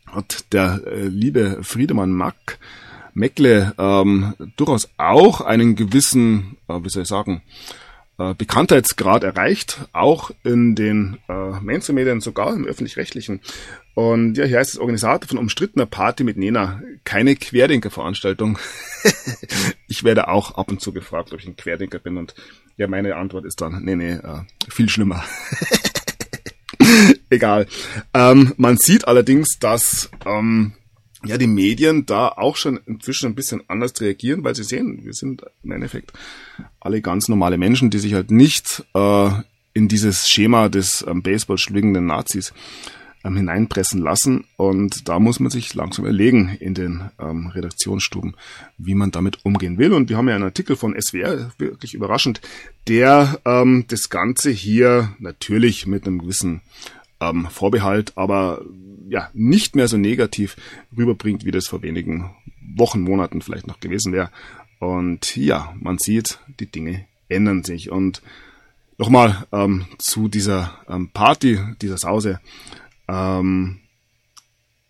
hat der äh, liebe Friedemann Mack Meckle ähm, durchaus auch einen gewissen, äh, wie soll ich sagen, äh, Bekanntheitsgrad erreicht, auch in den äh, Mainstream-Medien, sogar im öffentlich-rechtlichen. Und ja, hier heißt es Organisator von umstrittener Party mit Nena, keine Querdenker-Veranstaltung. ich werde auch ab und zu gefragt, ob ich ein Querdenker bin und ja, meine Antwort ist dann, nee, nee, äh, viel schlimmer. Egal. Ähm, man sieht allerdings, dass ähm, ja die Medien da auch schon inzwischen ein bisschen anders reagieren, weil sie sehen, wir sind im Endeffekt alle ganz normale Menschen, die sich halt nicht äh, in dieses Schema des ähm, Baseball schwingenden Nazis ähm, hineinpressen lassen. Und da muss man sich langsam überlegen in den ähm, Redaktionsstuben, wie man damit umgehen will. Und wir haben ja einen Artikel von SWR, wirklich überraschend, der ähm, das Ganze hier natürlich mit einem gewissen ähm, Vorbehalt, aber ja, nicht mehr so negativ rüberbringt, wie das vor wenigen Wochen, Monaten vielleicht noch gewesen wäre. Und ja, man sieht, die Dinge ändern sich. Und nochmal ähm, zu dieser ähm, Party, dieser Sause. Ähm,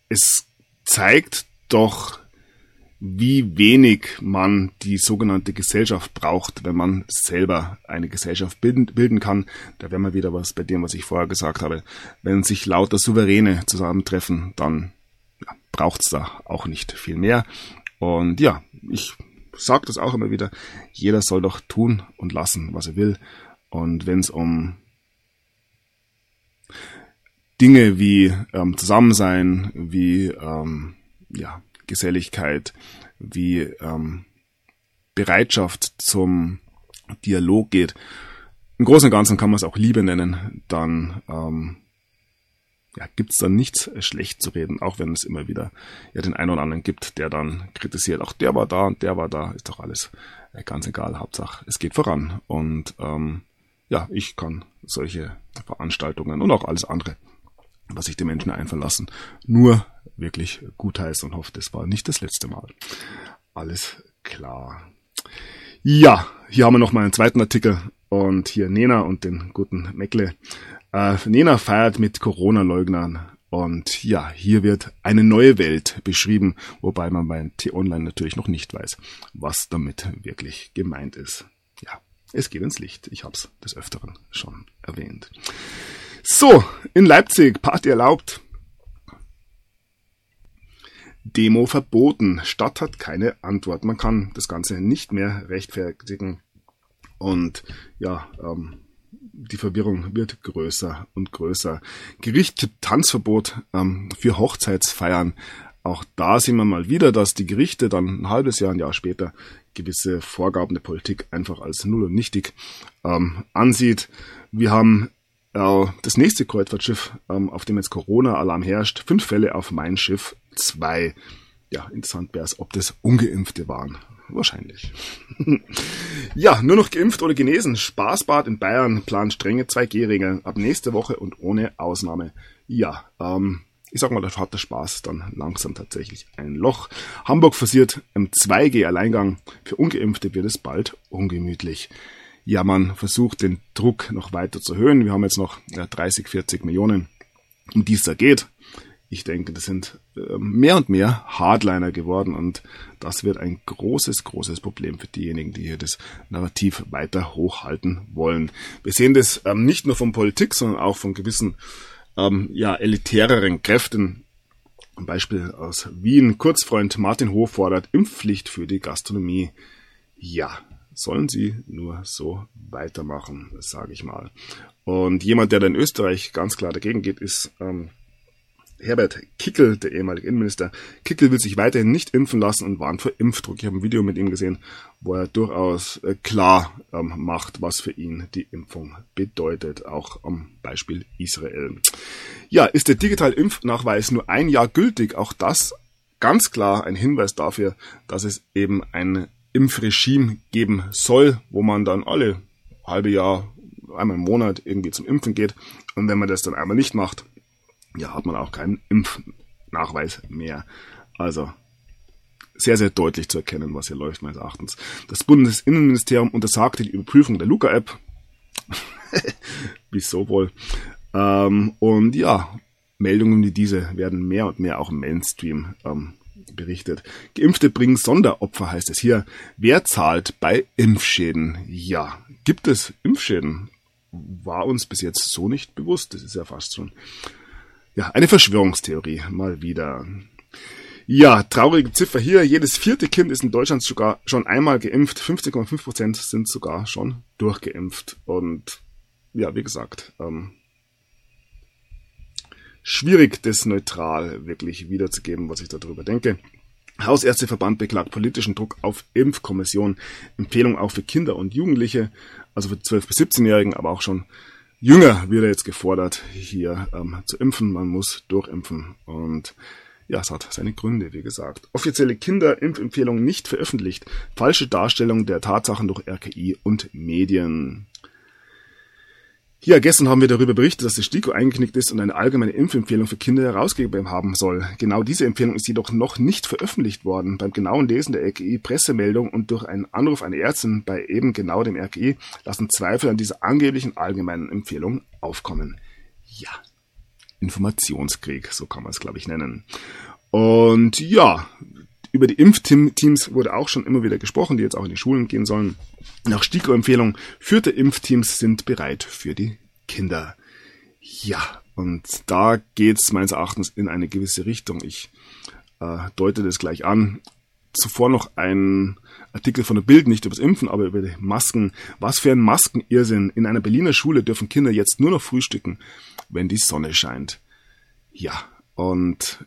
es zeigt doch wie wenig man die sogenannte Gesellschaft braucht, wenn man selber eine Gesellschaft bilden, kann. Da wären wir wieder was bei dem, was ich vorher gesagt habe. Wenn sich lauter Souveräne zusammentreffen, dann ja, braucht es da auch nicht viel mehr. Und ja, ich sage das auch immer wieder, jeder soll doch tun und lassen, was er will. Und wenn es um Dinge wie ähm, Zusammensein, wie ähm, ja, Geselligkeit, wie ähm, Bereitschaft zum Dialog geht. Im Großen und Ganzen kann man es auch Liebe nennen, dann ähm, ja, gibt's dann nichts schlecht zu reden, auch wenn es immer wieder ja den einen oder anderen gibt, der dann kritisiert, auch der war da und der war da, ist doch alles äh, ganz egal, Hauptsache es geht voran. Und ähm, ja, ich kann solche Veranstaltungen und auch alles andere, was sich die Menschen einverlassen, nur wirklich gutheißen und hoffe, das war nicht das letzte Mal. Alles klar. Ja, hier haben wir noch mal einen zweiten Artikel und hier Nena und den guten Meckle. Äh, Nena feiert mit Corona-Leugnern und ja, hier wird eine neue Welt beschrieben, wobei man bei T-Online natürlich noch nicht weiß, was damit wirklich gemeint ist. Ja, es geht ins Licht. Ich habe es des Öfteren schon erwähnt. So, in Leipzig, Party erlaubt. Demo verboten. Stadt hat keine Antwort. Man kann das Ganze nicht mehr rechtfertigen. Und ja, ähm, die Verwirrung wird größer und größer. Gericht Tanzverbot ähm, für Hochzeitsfeiern. Auch da sehen wir mal wieder, dass die Gerichte dann ein halbes Jahr, ein Jahr später gewisse Vorgaben der Politik einfach als null und nichtig ähm, ansieht. Wir haben das nächste Kreuzfahrtschiff, ähm, auf dem jetzt Corona-Alarm herrscht. Fünf Fälle auf mein Schiff, zwei. Ja, interessant wäre es, ob das Ungeimpfte waren. Wahrscheinlich. ja, nur noch geimpft oder genesen. Spaßbad in Bayern plant strenge 2G-Regeln ab nächste Woche und ohne Ausnahme. Ja, ähm, ich sag mal, da hat der Spaß dann langsam tatsächlich ein Loch. Hamburg forciert im 2G-Alleingang. Für Ungeimpfte wird es bald ungemütlich ja, man versucht den Druck noch weiter zu erhöhen. Wir haben jetzt noch ja, 30, 40 Millionen, um die es da geht. Ich denke, das sind äh, mehr und mehr Hardliner geworden und das wird ein großes, großes Problem für diejenigen, die hier das Narrativ weiter hochhalten wollen. Wir sehen das ähm, nicht nur von Politik, sondern auch von gewissen ähm, ja, elitäreren Kräften. Ein Beispiel aus Wien. Kurzfreund Martin Hof fordert Impfpflicht für die Gastronomie. Ja, sollen sie nur so weitermachen, sage ich mal. Und jemand, der da in Österreich ganz klar dagegen geht, ist ähm, Herbert Kickel, der ehemalige Innenminister. Kickel will sich weiterhin nicht impfen lassen und warnt vor Impfdruck. Ich habe ein Video mit ihm gesehen, wo er durchaus äh, klar ähm, macht, was für ihn die Impfung bedeutet, auch am Beispiel Israel. Ja, ist der digitale Impfnachweis nur ein Jahr gültig? Auch das ganz klar ein Hinweis dafür, dass es eben ein Impfregime geben soll, wo man dann alle halbe Jahr, einmal im Monat irgendwie zum Impfen geht. Und wenn man das dann einmal nicht macht, ja, hat man auch keinen Impfnachweis mehr. Also sehr, sehr deutlich zu erkennen, was hier läuft, meines Erachtens. Das Bundesinnenministerium untersagte die Überprüfung der Luca-App. Wieso wohl? Ähm, und ja, Meldungen wie diese werden mehr und mehr auch im Mainstream ähm, berichtet. Geimpfte bringen Sonderopfer, heißt es hier. Wer zahlt bei Impfschäden? Ja, gibt es Impfschäden? War uns bis jetzt so nicht bewusst. Das ist ja fast schon, ja, eine Verschwörungstheorie. Mal wieder. Ja, traurige Ziffer hier. Jedes vierte Kind ist in Deutschland sogar schon einmal geimpft. 15,5 Prozent sind sogar schon durchgeimpft. Und ja, wie gesagt, ähm, schwierig, das neutral wirklich wiederzugeben, was ich darüber denke. Hausärzteverband beklagt politischen Druck auf Impfkommission. Empfehlung auch für Kinder und Jugendliche, also für 12- bis 17-Jährigen, aber auch schon jünger wird er jetzt gefordert, hier ähm, zu impfen. Man muss durchimpfen und ja, es hat seine Gründe, wie gesagt. Offizielle Kinderimpfempfehlung nicht veröffentlicht. Falsche Darstellung der Tatsachen durch RKI und Medien. Ja, gestern haben wir darüber berichtet, dass die STIKO eingeknickt ist und eine allgemeine Impfempfehlung für Kinder herausgegeben haben soll. Genau diese Empfehlung ist jedoch noch nicht veröffentlicht worden. Beim genauen Lesen der RKI-Pressemeldung und durch einen Anruf einer Ärztin bei eben genau dem RKI lassen Zweifel an dieser angeblichen allgemeinen Empfehlung aufkommen. Ja, Informationskrieg, so kann man es, glaube ich, nennen. Und ja, über die Impfteams wurde auch schon immer wieder gesprochen, die jetzt auch in die Schulen gehen sollen. Nach STIKO-Empfehlung, führte Impfteams sind bereit für die Kinder. Ja, und da geht's meines Erachtens in eine gewisse Richtung. Ich äh, deute das gleich an. Zuvor noch ein Artikel von der Bild, nicht über das Impfen, aber über die Masken. Was für ein Maskenirrsinn. In einer Berliner Schule dürfen Kinder jetzt nur noch frühstücken, wenn die Sonne scheint. Ja, und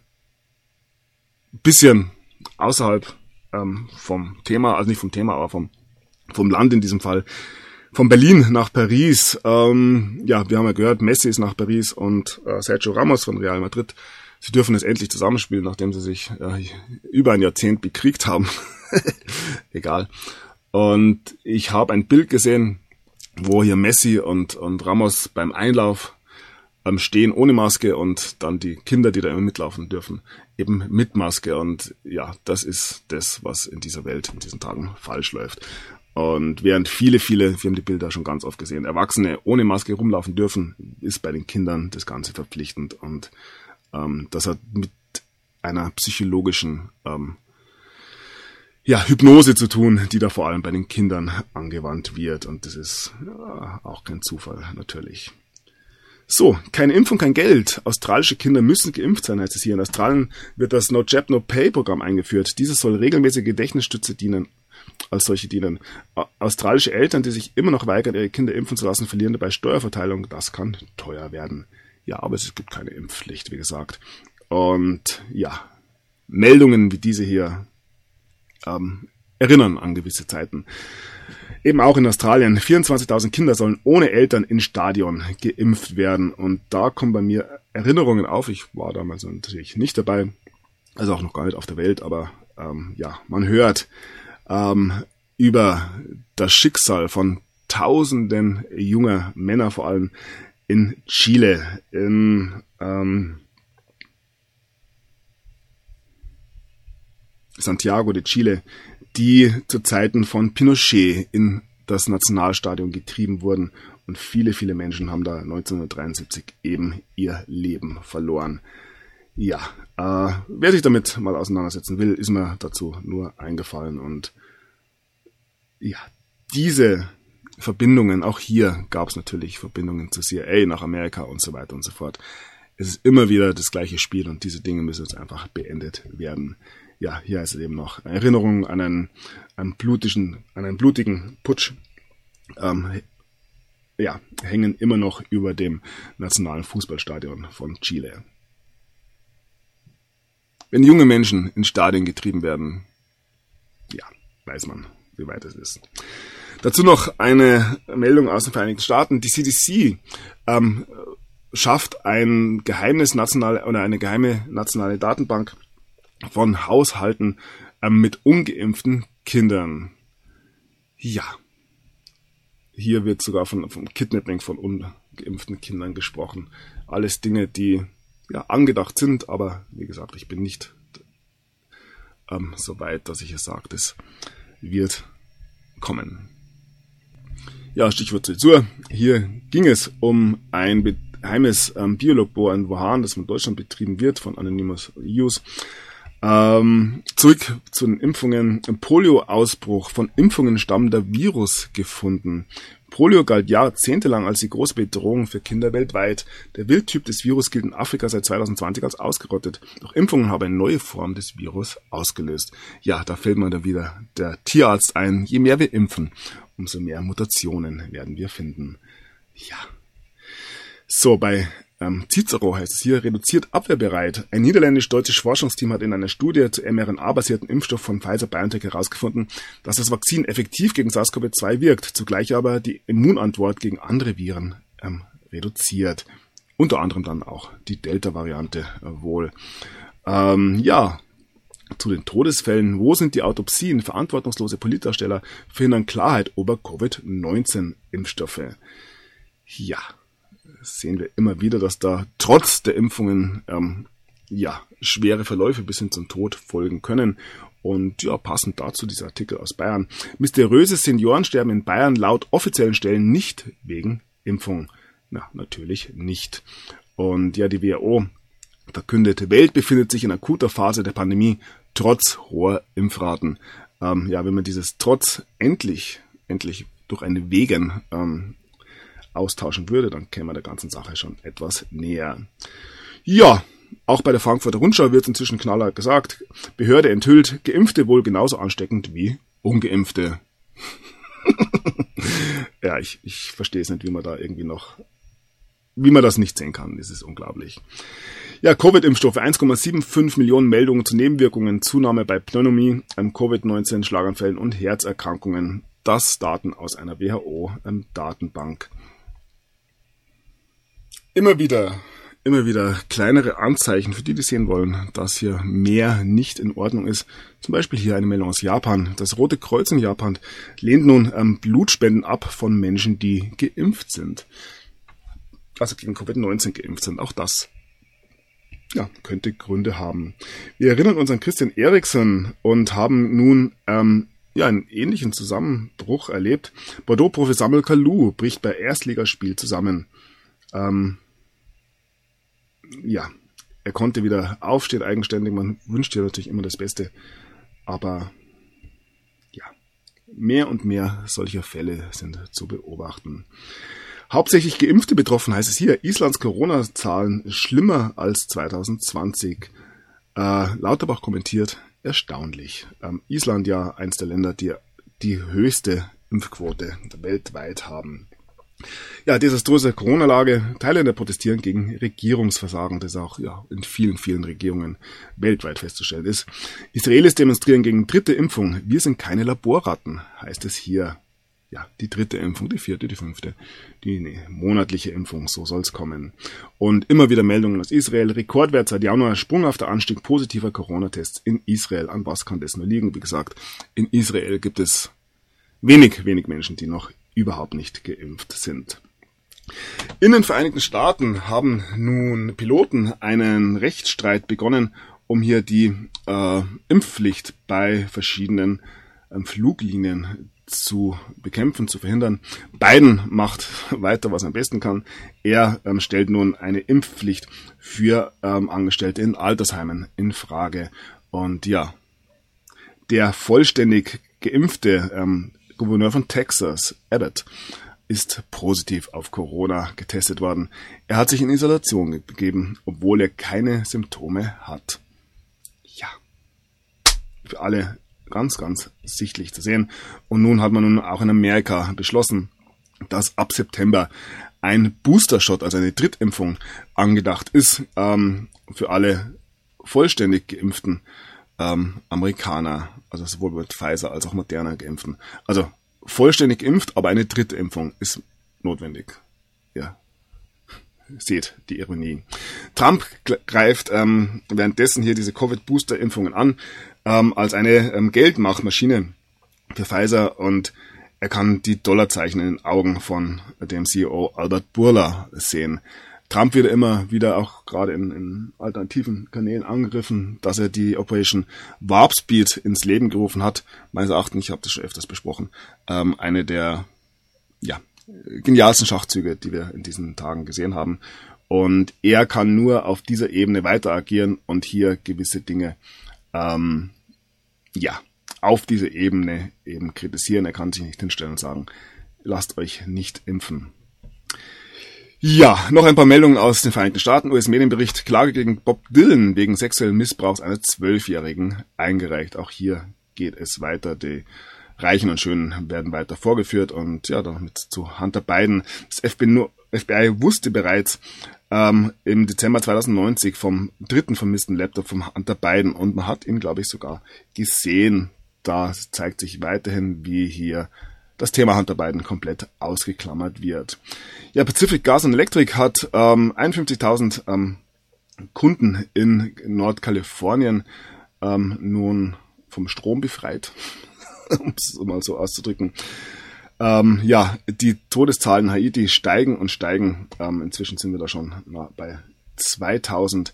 bisschen außerhalb ähm, vom Thema, also nicht vom Thema, aber vom, vom Land in diesem Fall. von Berlin nach Paris. Ähm, ja, wir haben ja gehört, Messi ist nach Paris und äh, Sergio Ramos von Real Madrid. Sie dürfen es endlich zusammenspielen, nachdem sie sich äh, über ein Jahrzehnt bekriegt haben. Egal. Und ich habe ein Bild gesehen, wo hier Messi und, und Ramos beim Einlauf ähm, stehen ohne Maske und dann die Kinder, die da immer mitlaufen dürfen, eben mit Maske. Und ja, das ist das, was in dieser Welt in diesen Tagen falsch läuft. Und während viele, viele, wir haben die Bilder schon ganz oft gesehen, Erwachsene ohne Maske rumlaufen dürfen, ist bei den Kindern das Ganze verpflichtend. Und ähm, das hat mit einer psychologischen ähm, ja, Hypnose zu tun, die da vor allem bei den Kindern angewandt wird. Und das ist ja, auch kein Zufall, natürlich. So, keine Impfung, kein Geld. Australische Kinder müssen geimpft sein, heißt es hier. In Australien wird das No Jab No Pay Programm eingeführt. Dieses soll regelmäßige Gedächtnisstütze dienen als solche dienen. Australische Eltern, die sich immer noch weigern, ihre Kinder impfen zu lassen, verlieren dabei Steuerverteilung. Das kann teuer werden. Ja, aber es gibt keine Impfpflicht, wie gesagt. Und ja, Meldungen wie diese hier ähm, erinnern an gewisse Zeiten. Eben auch in Australien. 24.000 Kinder sollen ohne Eltern in Stadion geimpft werden. Und da kommen bei mir Erinnerungen auf. Ich war damals natürlich nicht dabei. Also auch noch gar nicht auf der Welt. Aber ähm, ja, man hört, ähm, über das Schicksal von tausenden junger Männer, vor allem in Chile, in ähm, Santiago de Chile, die zu Zeiten von Pinochet in das Nationalstadion getrieben wurden und viele, viele Menschen haben da 1973 eben ihr Leben verloren. Ja, äh, wer sich damit mal auseinandersetzen will, ist mir dazu nur eingefallen und ja, diese Verbindungen, auch hier gab es natürlich Verbindungen zu CIA nach Amerika und so weiter und so fort. Es ist immer wieder das gleiche Spiel und diese Dinge müssen jetzt einfach beendet werden. Ja, hier ist es eben noch Erinnerung an einen, einen blutigen, an einen blutigen Putsch. Ähm, ja, hängen immer noch über dem nationalen Fußballstadion von Chile. Wenn junge Menschen in Stadien getrieben werden, ja, weiß man, wie weit es ist. Dazu noch eine Meldung aus den Vereinigten Staaten. Die CDC ähm, schafft ein geheimes nationale oder eine geheime nationale Datenbank von Haushalten ähm, mit ungeimpften Kindern. Ja. Hier wird sogar von, vom Kidnapping von ungeimpften Kindern gesprochen. Alles Dinge, die ja angedacht sind, aber wie gesagt, ich bin nicht ähm, so weit, dass ich es sage, das wird kommen. Ja, Stichwort Zensur. Hier ging es um ein geheimes ähm, Biologbor in Wuhan, das von Deutschland betrieben wird, von Anonymous Use. Ähm, zurück zu den Impfungen. Polio-Ausbruch. Von Impfungen stammender Virus gefunden. Polio galt jahrzehntelang als die große Bedrohung für Kinder weltweit. Der Wildtyp des Virus gilt in Afrika seit 2020 als ausgerottet. Doch Impfungen haben eine neue Form des Virus ausgelöst. Ja, da fällt mir dann wieder der Tierarzt ein. Je mehr wir impfen, umso mehr Mutationen werden wir finden. Ja. So, bei ähm, Cicero heißt es hier, reduziert abwehrbereit. Ein niederländisch-deutsches Forschungsteam hat in einer Studie zu mRNA-basierten Impfstoff von Pfizer-BioNTech herausgefunden, dass das Vakzin effektiv gegen SARS-CoV-2 wirkt, zugleich aber die Immunantwort gegen andere Viren ähm, reduziert. Unter anderem dann auch die Delta-Variante äh, wohl. Ähm, ja, zu den Todesfällen. Wo sind die Autopsien? Verantwortungslose Politdarsteller verhindern Klarheit über Covid-19-Impfstoffe. Ja, sehen wir immer wieder, dass da trotz der Impfungen ähm, ja schwere Verläufe bis hin zum Tod folgen können. Und ja, passend dazu dieser Artikel aus Bayern. Mysteriöse Senioren sterben in Bayern laut offiziellen Stellen nicht wegen Impfung. Na, natürlich nicht. Und ja, die WHO verkündete Welt befindet sich in akuter Phase der Pandemie trotz hoher Impfraten. Ähm, ja, wenn man dieses trotz endlich, endlich durch eine Wegen ähm, austauschen würde, dann käme man der ganzen Sache schon etwas näher. Ja, auch bei der Frankfurter Rundschau wird inzwischen knaller gesagt, Behörde enthüllt, Geimpfte wohl genauso ansteckend wie Ungeimpfte. ja, ich, ich verstehe es nicht, wie man da irgendwie noch, wie man das nicht sehen kann. Das ist unglaublich. Ja, Covid-Impfstoffe, 1,75 Millionen Meldungen zu Nebenwirkungen, Zunahme bei Pneumonie, Covid-19, Schlaganfällen und Herzerkrankungen das Daten aus einer WHO-Datenbank. Immer wieder immer wieder kleinere Anzeichen für die, die sehen wollen, dass hier mehr nicht in Ordnung ist. Zum Beispiel hier eine Meldung aus Japan. Das Rote Kreuz in Japan lehnt nun ähm, Blutspenden ab von Menschen, die geimpft sind. Also gegen Covid-19 geimpft sind. Auch das ja, könnte Gründe haben. Wir erinnern uns an Christian Eriksen und haben nun ähm, ja, einen ähnlichen Zusammenbruch erlebt. Bordeaux-Profi Samuel Kalou bricht bei Erstligaspiel zusammen. Ähm, ja, er konnte wieder aufstehen eigenständig. Man wünscht ja natürlich immer das Beste. Aber ja, mehr und mehr solcher Fälle sind zu beobachten. Hauptsächlich Geimpfte betroffen heißt es hier. Islands Corona-Zahlen schlimmer als 2020. Äh, Lauterbach kommentiert, erstaunlich. Ähm, Island ja eins der Länder, die die höchste Impfquote weltweit haben. Ja, desaströse Corona-Lage. Thailänder protestieren gegen Regierungsversagen, das auch ja, in vielen, vielen Regierungen weltweit festzustellen ist. Israelis demonstrieren gegen dritte Impfung. Wir sind keine Laborratten, heißt es hier. Ja, die dritte Impfung, die vierte, die fünfte, die nee, monatliche Impfung, so soll's kommen. Und immer wieder Meldungen aus Israel. Rekordwert seit Januar, sprunghafter Anstieg positiver Corona-Tests in Israel. An was kann das nur liegen? Wie gesagt, in Israel gibt es wenig, wenig Menschen, die noch überhaupt nicht geimpft sind. In den Vereinigten Staaten haben nun Piloten einen Rechtsstreit begonnen, um hier die äh, Impfpflicht bei verschiedenen ähm, Fluglinien zu bekämpfen, zu verhindern. Biden macht weiter, was er am besten kann. Er ähm, stellt nun eine Impfpflicht für ähm, Angestellte in Altersheimen in Frage. Und ja, der vollständig geimpfte ähm, Gouverneur von Texas, Abbott, ist positiv auf Corona getestet worden. Er hat sich in Isolation gegeben, obwohl er keine Symptome hat. Ja. Für alle ganz, ganz sichtlich zu sehen. Und nun hat man nun auch in Amerika beschlossen, dass ab September ein Booster-Shot, also eine Drittimpfung, angedacht ist ähm, für alle vollständig geimpften ähm, Amerikaner, also sowohl mit Pfizer als auch Moderna geimpften. Also vollständig geimpft, aber eine dritte Impfung ist notwendig. Ja. Seht die Ironie. Trump greift ähm, währenddessen hier diese Covid-Booster-Impfungen an ähm, als eine ähm, Geldmachmaschine für Pfizer und er kann die Dollarzeichen in den Augen von dem CEO Albert Burla sehen. Trump wird immer wieder auch gerade in, in alternativen Kanälen angegriffen, dass er die Operation Warp Speed ins Leben gerufen hat. Meines Erachtens, ich habe das schon öfters besprochen, ähm, eine der ja, genialsten Schachzüge, die wir in diesen Tagen gesehen haben. Und er kann nur auf dieser Ebene weiter agieren und hier gewisse Dinge ähm, ja auf dieser Ebene eben kritisieren. Er kann sich nicht hinstellen und sagen, lasst euch nicht impfen. Ja, noch ein paar Meldungen aus den Vereinigten Staaten. US-Medienbericht Klage gegen Bob Dylan wegen sexuellen Missbrauchs einer Zwölfjährigen eingereicht. Auch hier geht es weiter. Die Reichen und Schönen werden weiter vorgeführt und ja, damit zu Hunter Biden. Das FBI, FBI wusste bereits ähm, im Dezember 2090 vom dritten vermissten Laptop vom Hunter Biden und man hat ihn, glaube ich, sogar gesehen. Da zeigt sich weiterhin, wie hier das Thema Hunter Biden komplett ausgeklammert wird. Ja, Pacific Gas and Electric hat ähm, 51.000 ähm, Kunden in Nordkalifornien ähm, nun vom Strom befreit, um es mal so auszudrücken. Ähm, ja, die Todeszahlen in Haiti steigen und steigen. Ähm, inzwischen sind wir da schon na, bei 2000.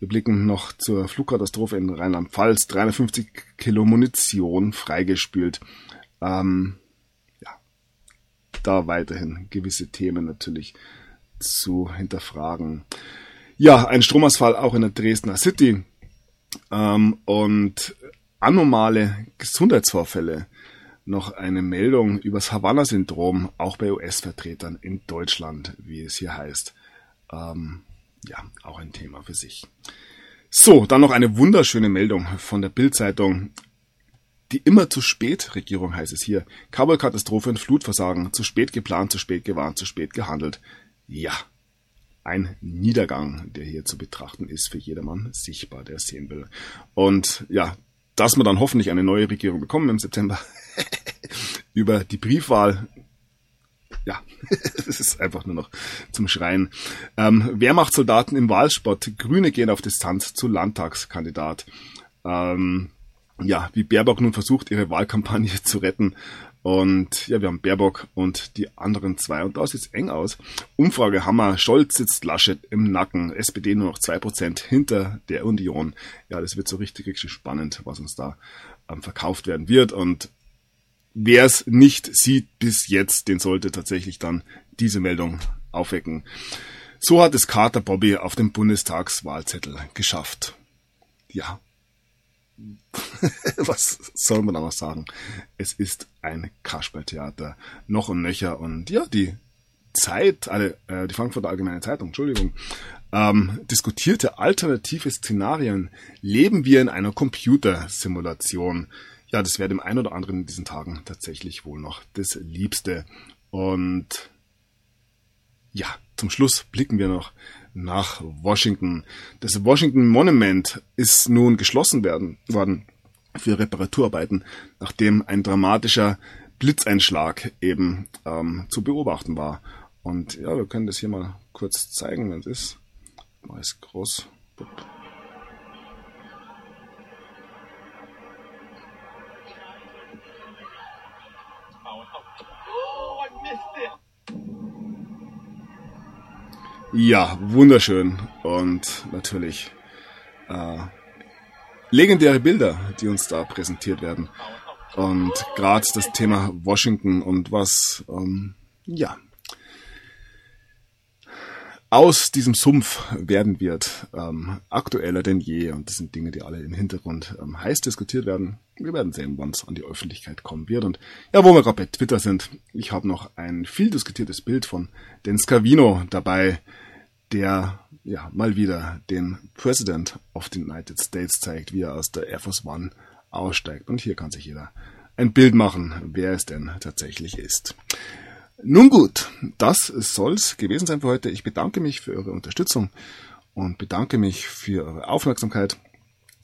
Wir blicken noch zur Flugkatastrophe in Rheinland-Pfalz. 350 Kilo Munition freigespült. Ähm, da weiterhin gewisse Themen natürlich zu hinterfragen. Ja, ein Stromausfall auch in der Dresdner City ähm, und anormale Gesundheitsvorfälle. Noch eine Meldung über das Havanna-Syndrom, auch bei US-Vertretern in Deutschland, wie es hier heißt. Ähm, ja, auch ein Thema für sich. So, dann noch eine wunderschöne Meldung von der Bild-Zeitung. Die immer zu spät Regierung heißt es hier. Kabelkatastrophe und Flutversagen. Zu spät geplant, zu spät gewarnt, zu spät gehandelt. Ja. Ein Niedergang, der hier zu betrachten ist, für jedermann sichtbar, der sehen will. Und ja, dass wir dann hoffentlich eine neue Regierung bekommen im September. über die Briefwahl. Ja, es ist einfach nur noch zum Schreien. Ähm, Wehrmachtssoldaten im Wahlsport. Grüne gehen auf Distanz zu Landtagskandidat. Ähm, ja, wie Baerbock nun versucht, ihre Wahlkampagne zu retten. Und ja, wir haben Baerbock und die anderen zwei. Und da sieht es eng aus. Umfrage Hammer, Scholz sitzt Laschet im Nacken, SPD nur noch zwei Prozent hinter der Union. Ja, das wird so richtig, richtig spannend, was uns da ähm, verkauft werden wird. Und wer es nicht sieht bis jetzt, den sollte tatsächlich dann diese Meldung aufwecken. So hat es Carter Bobby auf dem Bundestagswahlzettel geschafft. Ja, was soll man da noch sagen? Es ist ein Kasperltheater. Noch und nöcher. Und ja, die Zeit, also, äh, die Frankfurter Allgemeine Zeitung, Entschuldigung, ähm, diskutierte alternative Szenarien. Leben wir in einer Computersimulation? Ja, das wäre dem einen oder anderen in diesen Tagen tatsächlich wohl noch das Liebste. Und ja, zum Schluss blicken wir noch nach Washington. Das Washington Monument ist nun geschlossen werden, worden für Reparaturarbeiten, nachdem ein dramatischer Blitzeinschlag eben ähm, zu beobachten war. Und ja, wir können das hier mal kurz zeigen, wenn es ist. Mal ist groß. Ja, wunderschön und natürlich äh, legendäre Bilder, die uns da präsentiert werden. Und gerade das Thema Washington und was, ähm, ja, aus diesem Sumpf werden wird, ähm, aktueller denn je. Und das sind Dinge, die alle im Hintergrund ähm, heiß diskutiert werden. Wir werden sehen, wann es an die Öffentlichkeit kommen wird. Und ja, wo wir gerade bei Twitter sind, ich habe noch ein viel diskutiertes Bild von Den Scavino dabei, der ja mal wieder den President of the United States zeigt, wie er aus der Air Force One aussteigt. Und hier kann sich jeder ein Bild machen, wer es denn tatsächlich ist. Nun gut, das soll's gewesen sein für heute. Ich bedanke mich für eure Unterstützung und bedanke mich für eure Aufmerksamkeit.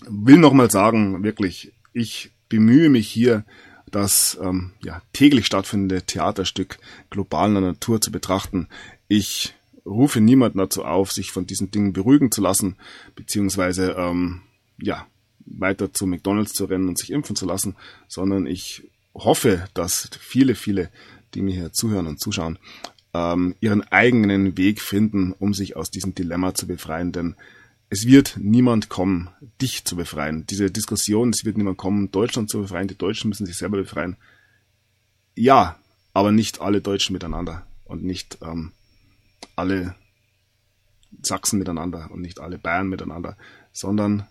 Will nochmal sagen, wirklich, ich bemühe mich hier, das ähm, ja, täglich stattfindende Theaterstück globaler Natur zu betrachten. Ich rufe niemanden dazu auf, sich von diesen Dingen beruhigen zu lassen, beziehungsweise ähm, ja, weiter zu McDonalds zu rennen und sich impfen zu lassen, sondern ich hoffe, dass viele, viele die mir hier zuhören und zuschauen, ähm, ihren eigenen Weg finden, um sich aus diesem Dilemma zu befreien. Denn es wird niemand kommen, dich zu befreien. Diese Diskussion, es wird niemand kommen, Deutschland zu befreien. Die Deutschen müssen sich selber befreien. Ja, aber nicht alle Deutschen miteinander und nicht ähm, alle Sachsen miteinander und nicht alle Bayern miteinander, sondern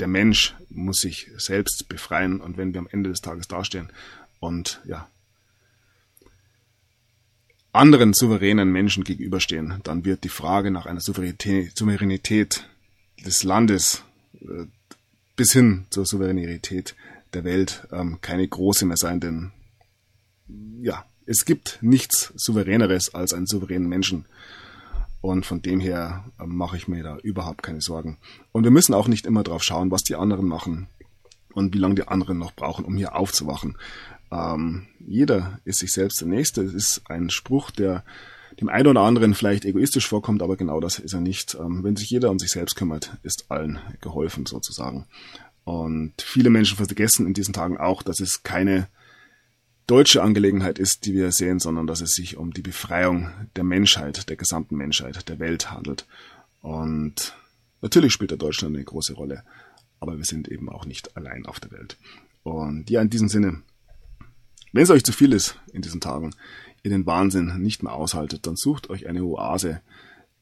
der Mensch muss sich selbst befreien und wenn wir am Ende des Tages dastehen und ja, anderen souveränen Menschen gegenüberstehen, dann wird die Frage nach einer Souveränität des Landes äh, bis hin zur Souveränität der Welt ähm, keine große mehr sein, denn ja, es gibt nichts Souveräneres als einen souveränen Menschen. Und von dem her ähm, mache ich mir da überhaupt keine Sorgen. Und wir müssen auch nicht immer drauf schauen, was die anderen machen und wie lange die anderen noch brauchen, um hier aufzuwachen. Ähm, jeder ist sich selbst der Nächste. Es ist ein Spruch, der dem einen oder anderen vielleicht egoistisch vorkommt, aber genau das ist er nicht. Ähm, wenn sich jeder um sich selbst kümmert, ist allen geholfen sozusagen. Und viele Menschen vergessen in diesen Tagen auch, dass es keine deutsche Angelegenheit ist, die wir sehen, sondern dass es sich um die Befreiung der Menschheit, der gesamten Menschheit, der Welt handelt. Und natürlich spielt der Deutschland eine große Rolle, aber wir sind eben auch nicht allein auf der Welt. Und ja, in diesem Sinne wenn es euch zu viel ist in diesen Tagen, ihr den Wahnsinn nicht mehr aushaltet, dann sucht euch eine Oase,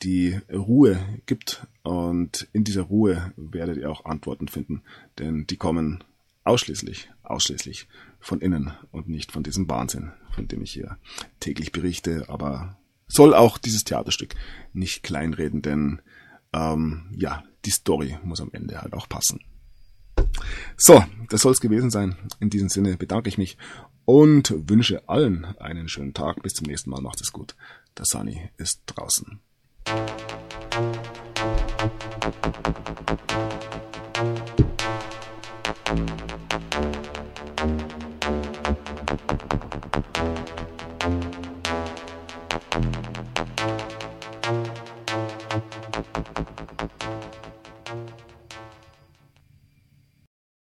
die Ruhe gibt und in dieser Ruhe werdet ihr auch Antworten finden, denn die kommen ausschließlich, ausschließlich von innen und nicht von diesem Wahnsinn, von dem ich hier täglich berichte, aber soll auch dieses Theaterstück nicht kleinreden, denn ähm, ja, die Story muss am Ende halt auch passen. So, das soll es gewesen sein. In diesem Sinne bedanke ich mich und wünsche allen einen schönen Tag. Bis zum nächsten Mal. Macht es gut. Der Sunny ist draußen. Thank you.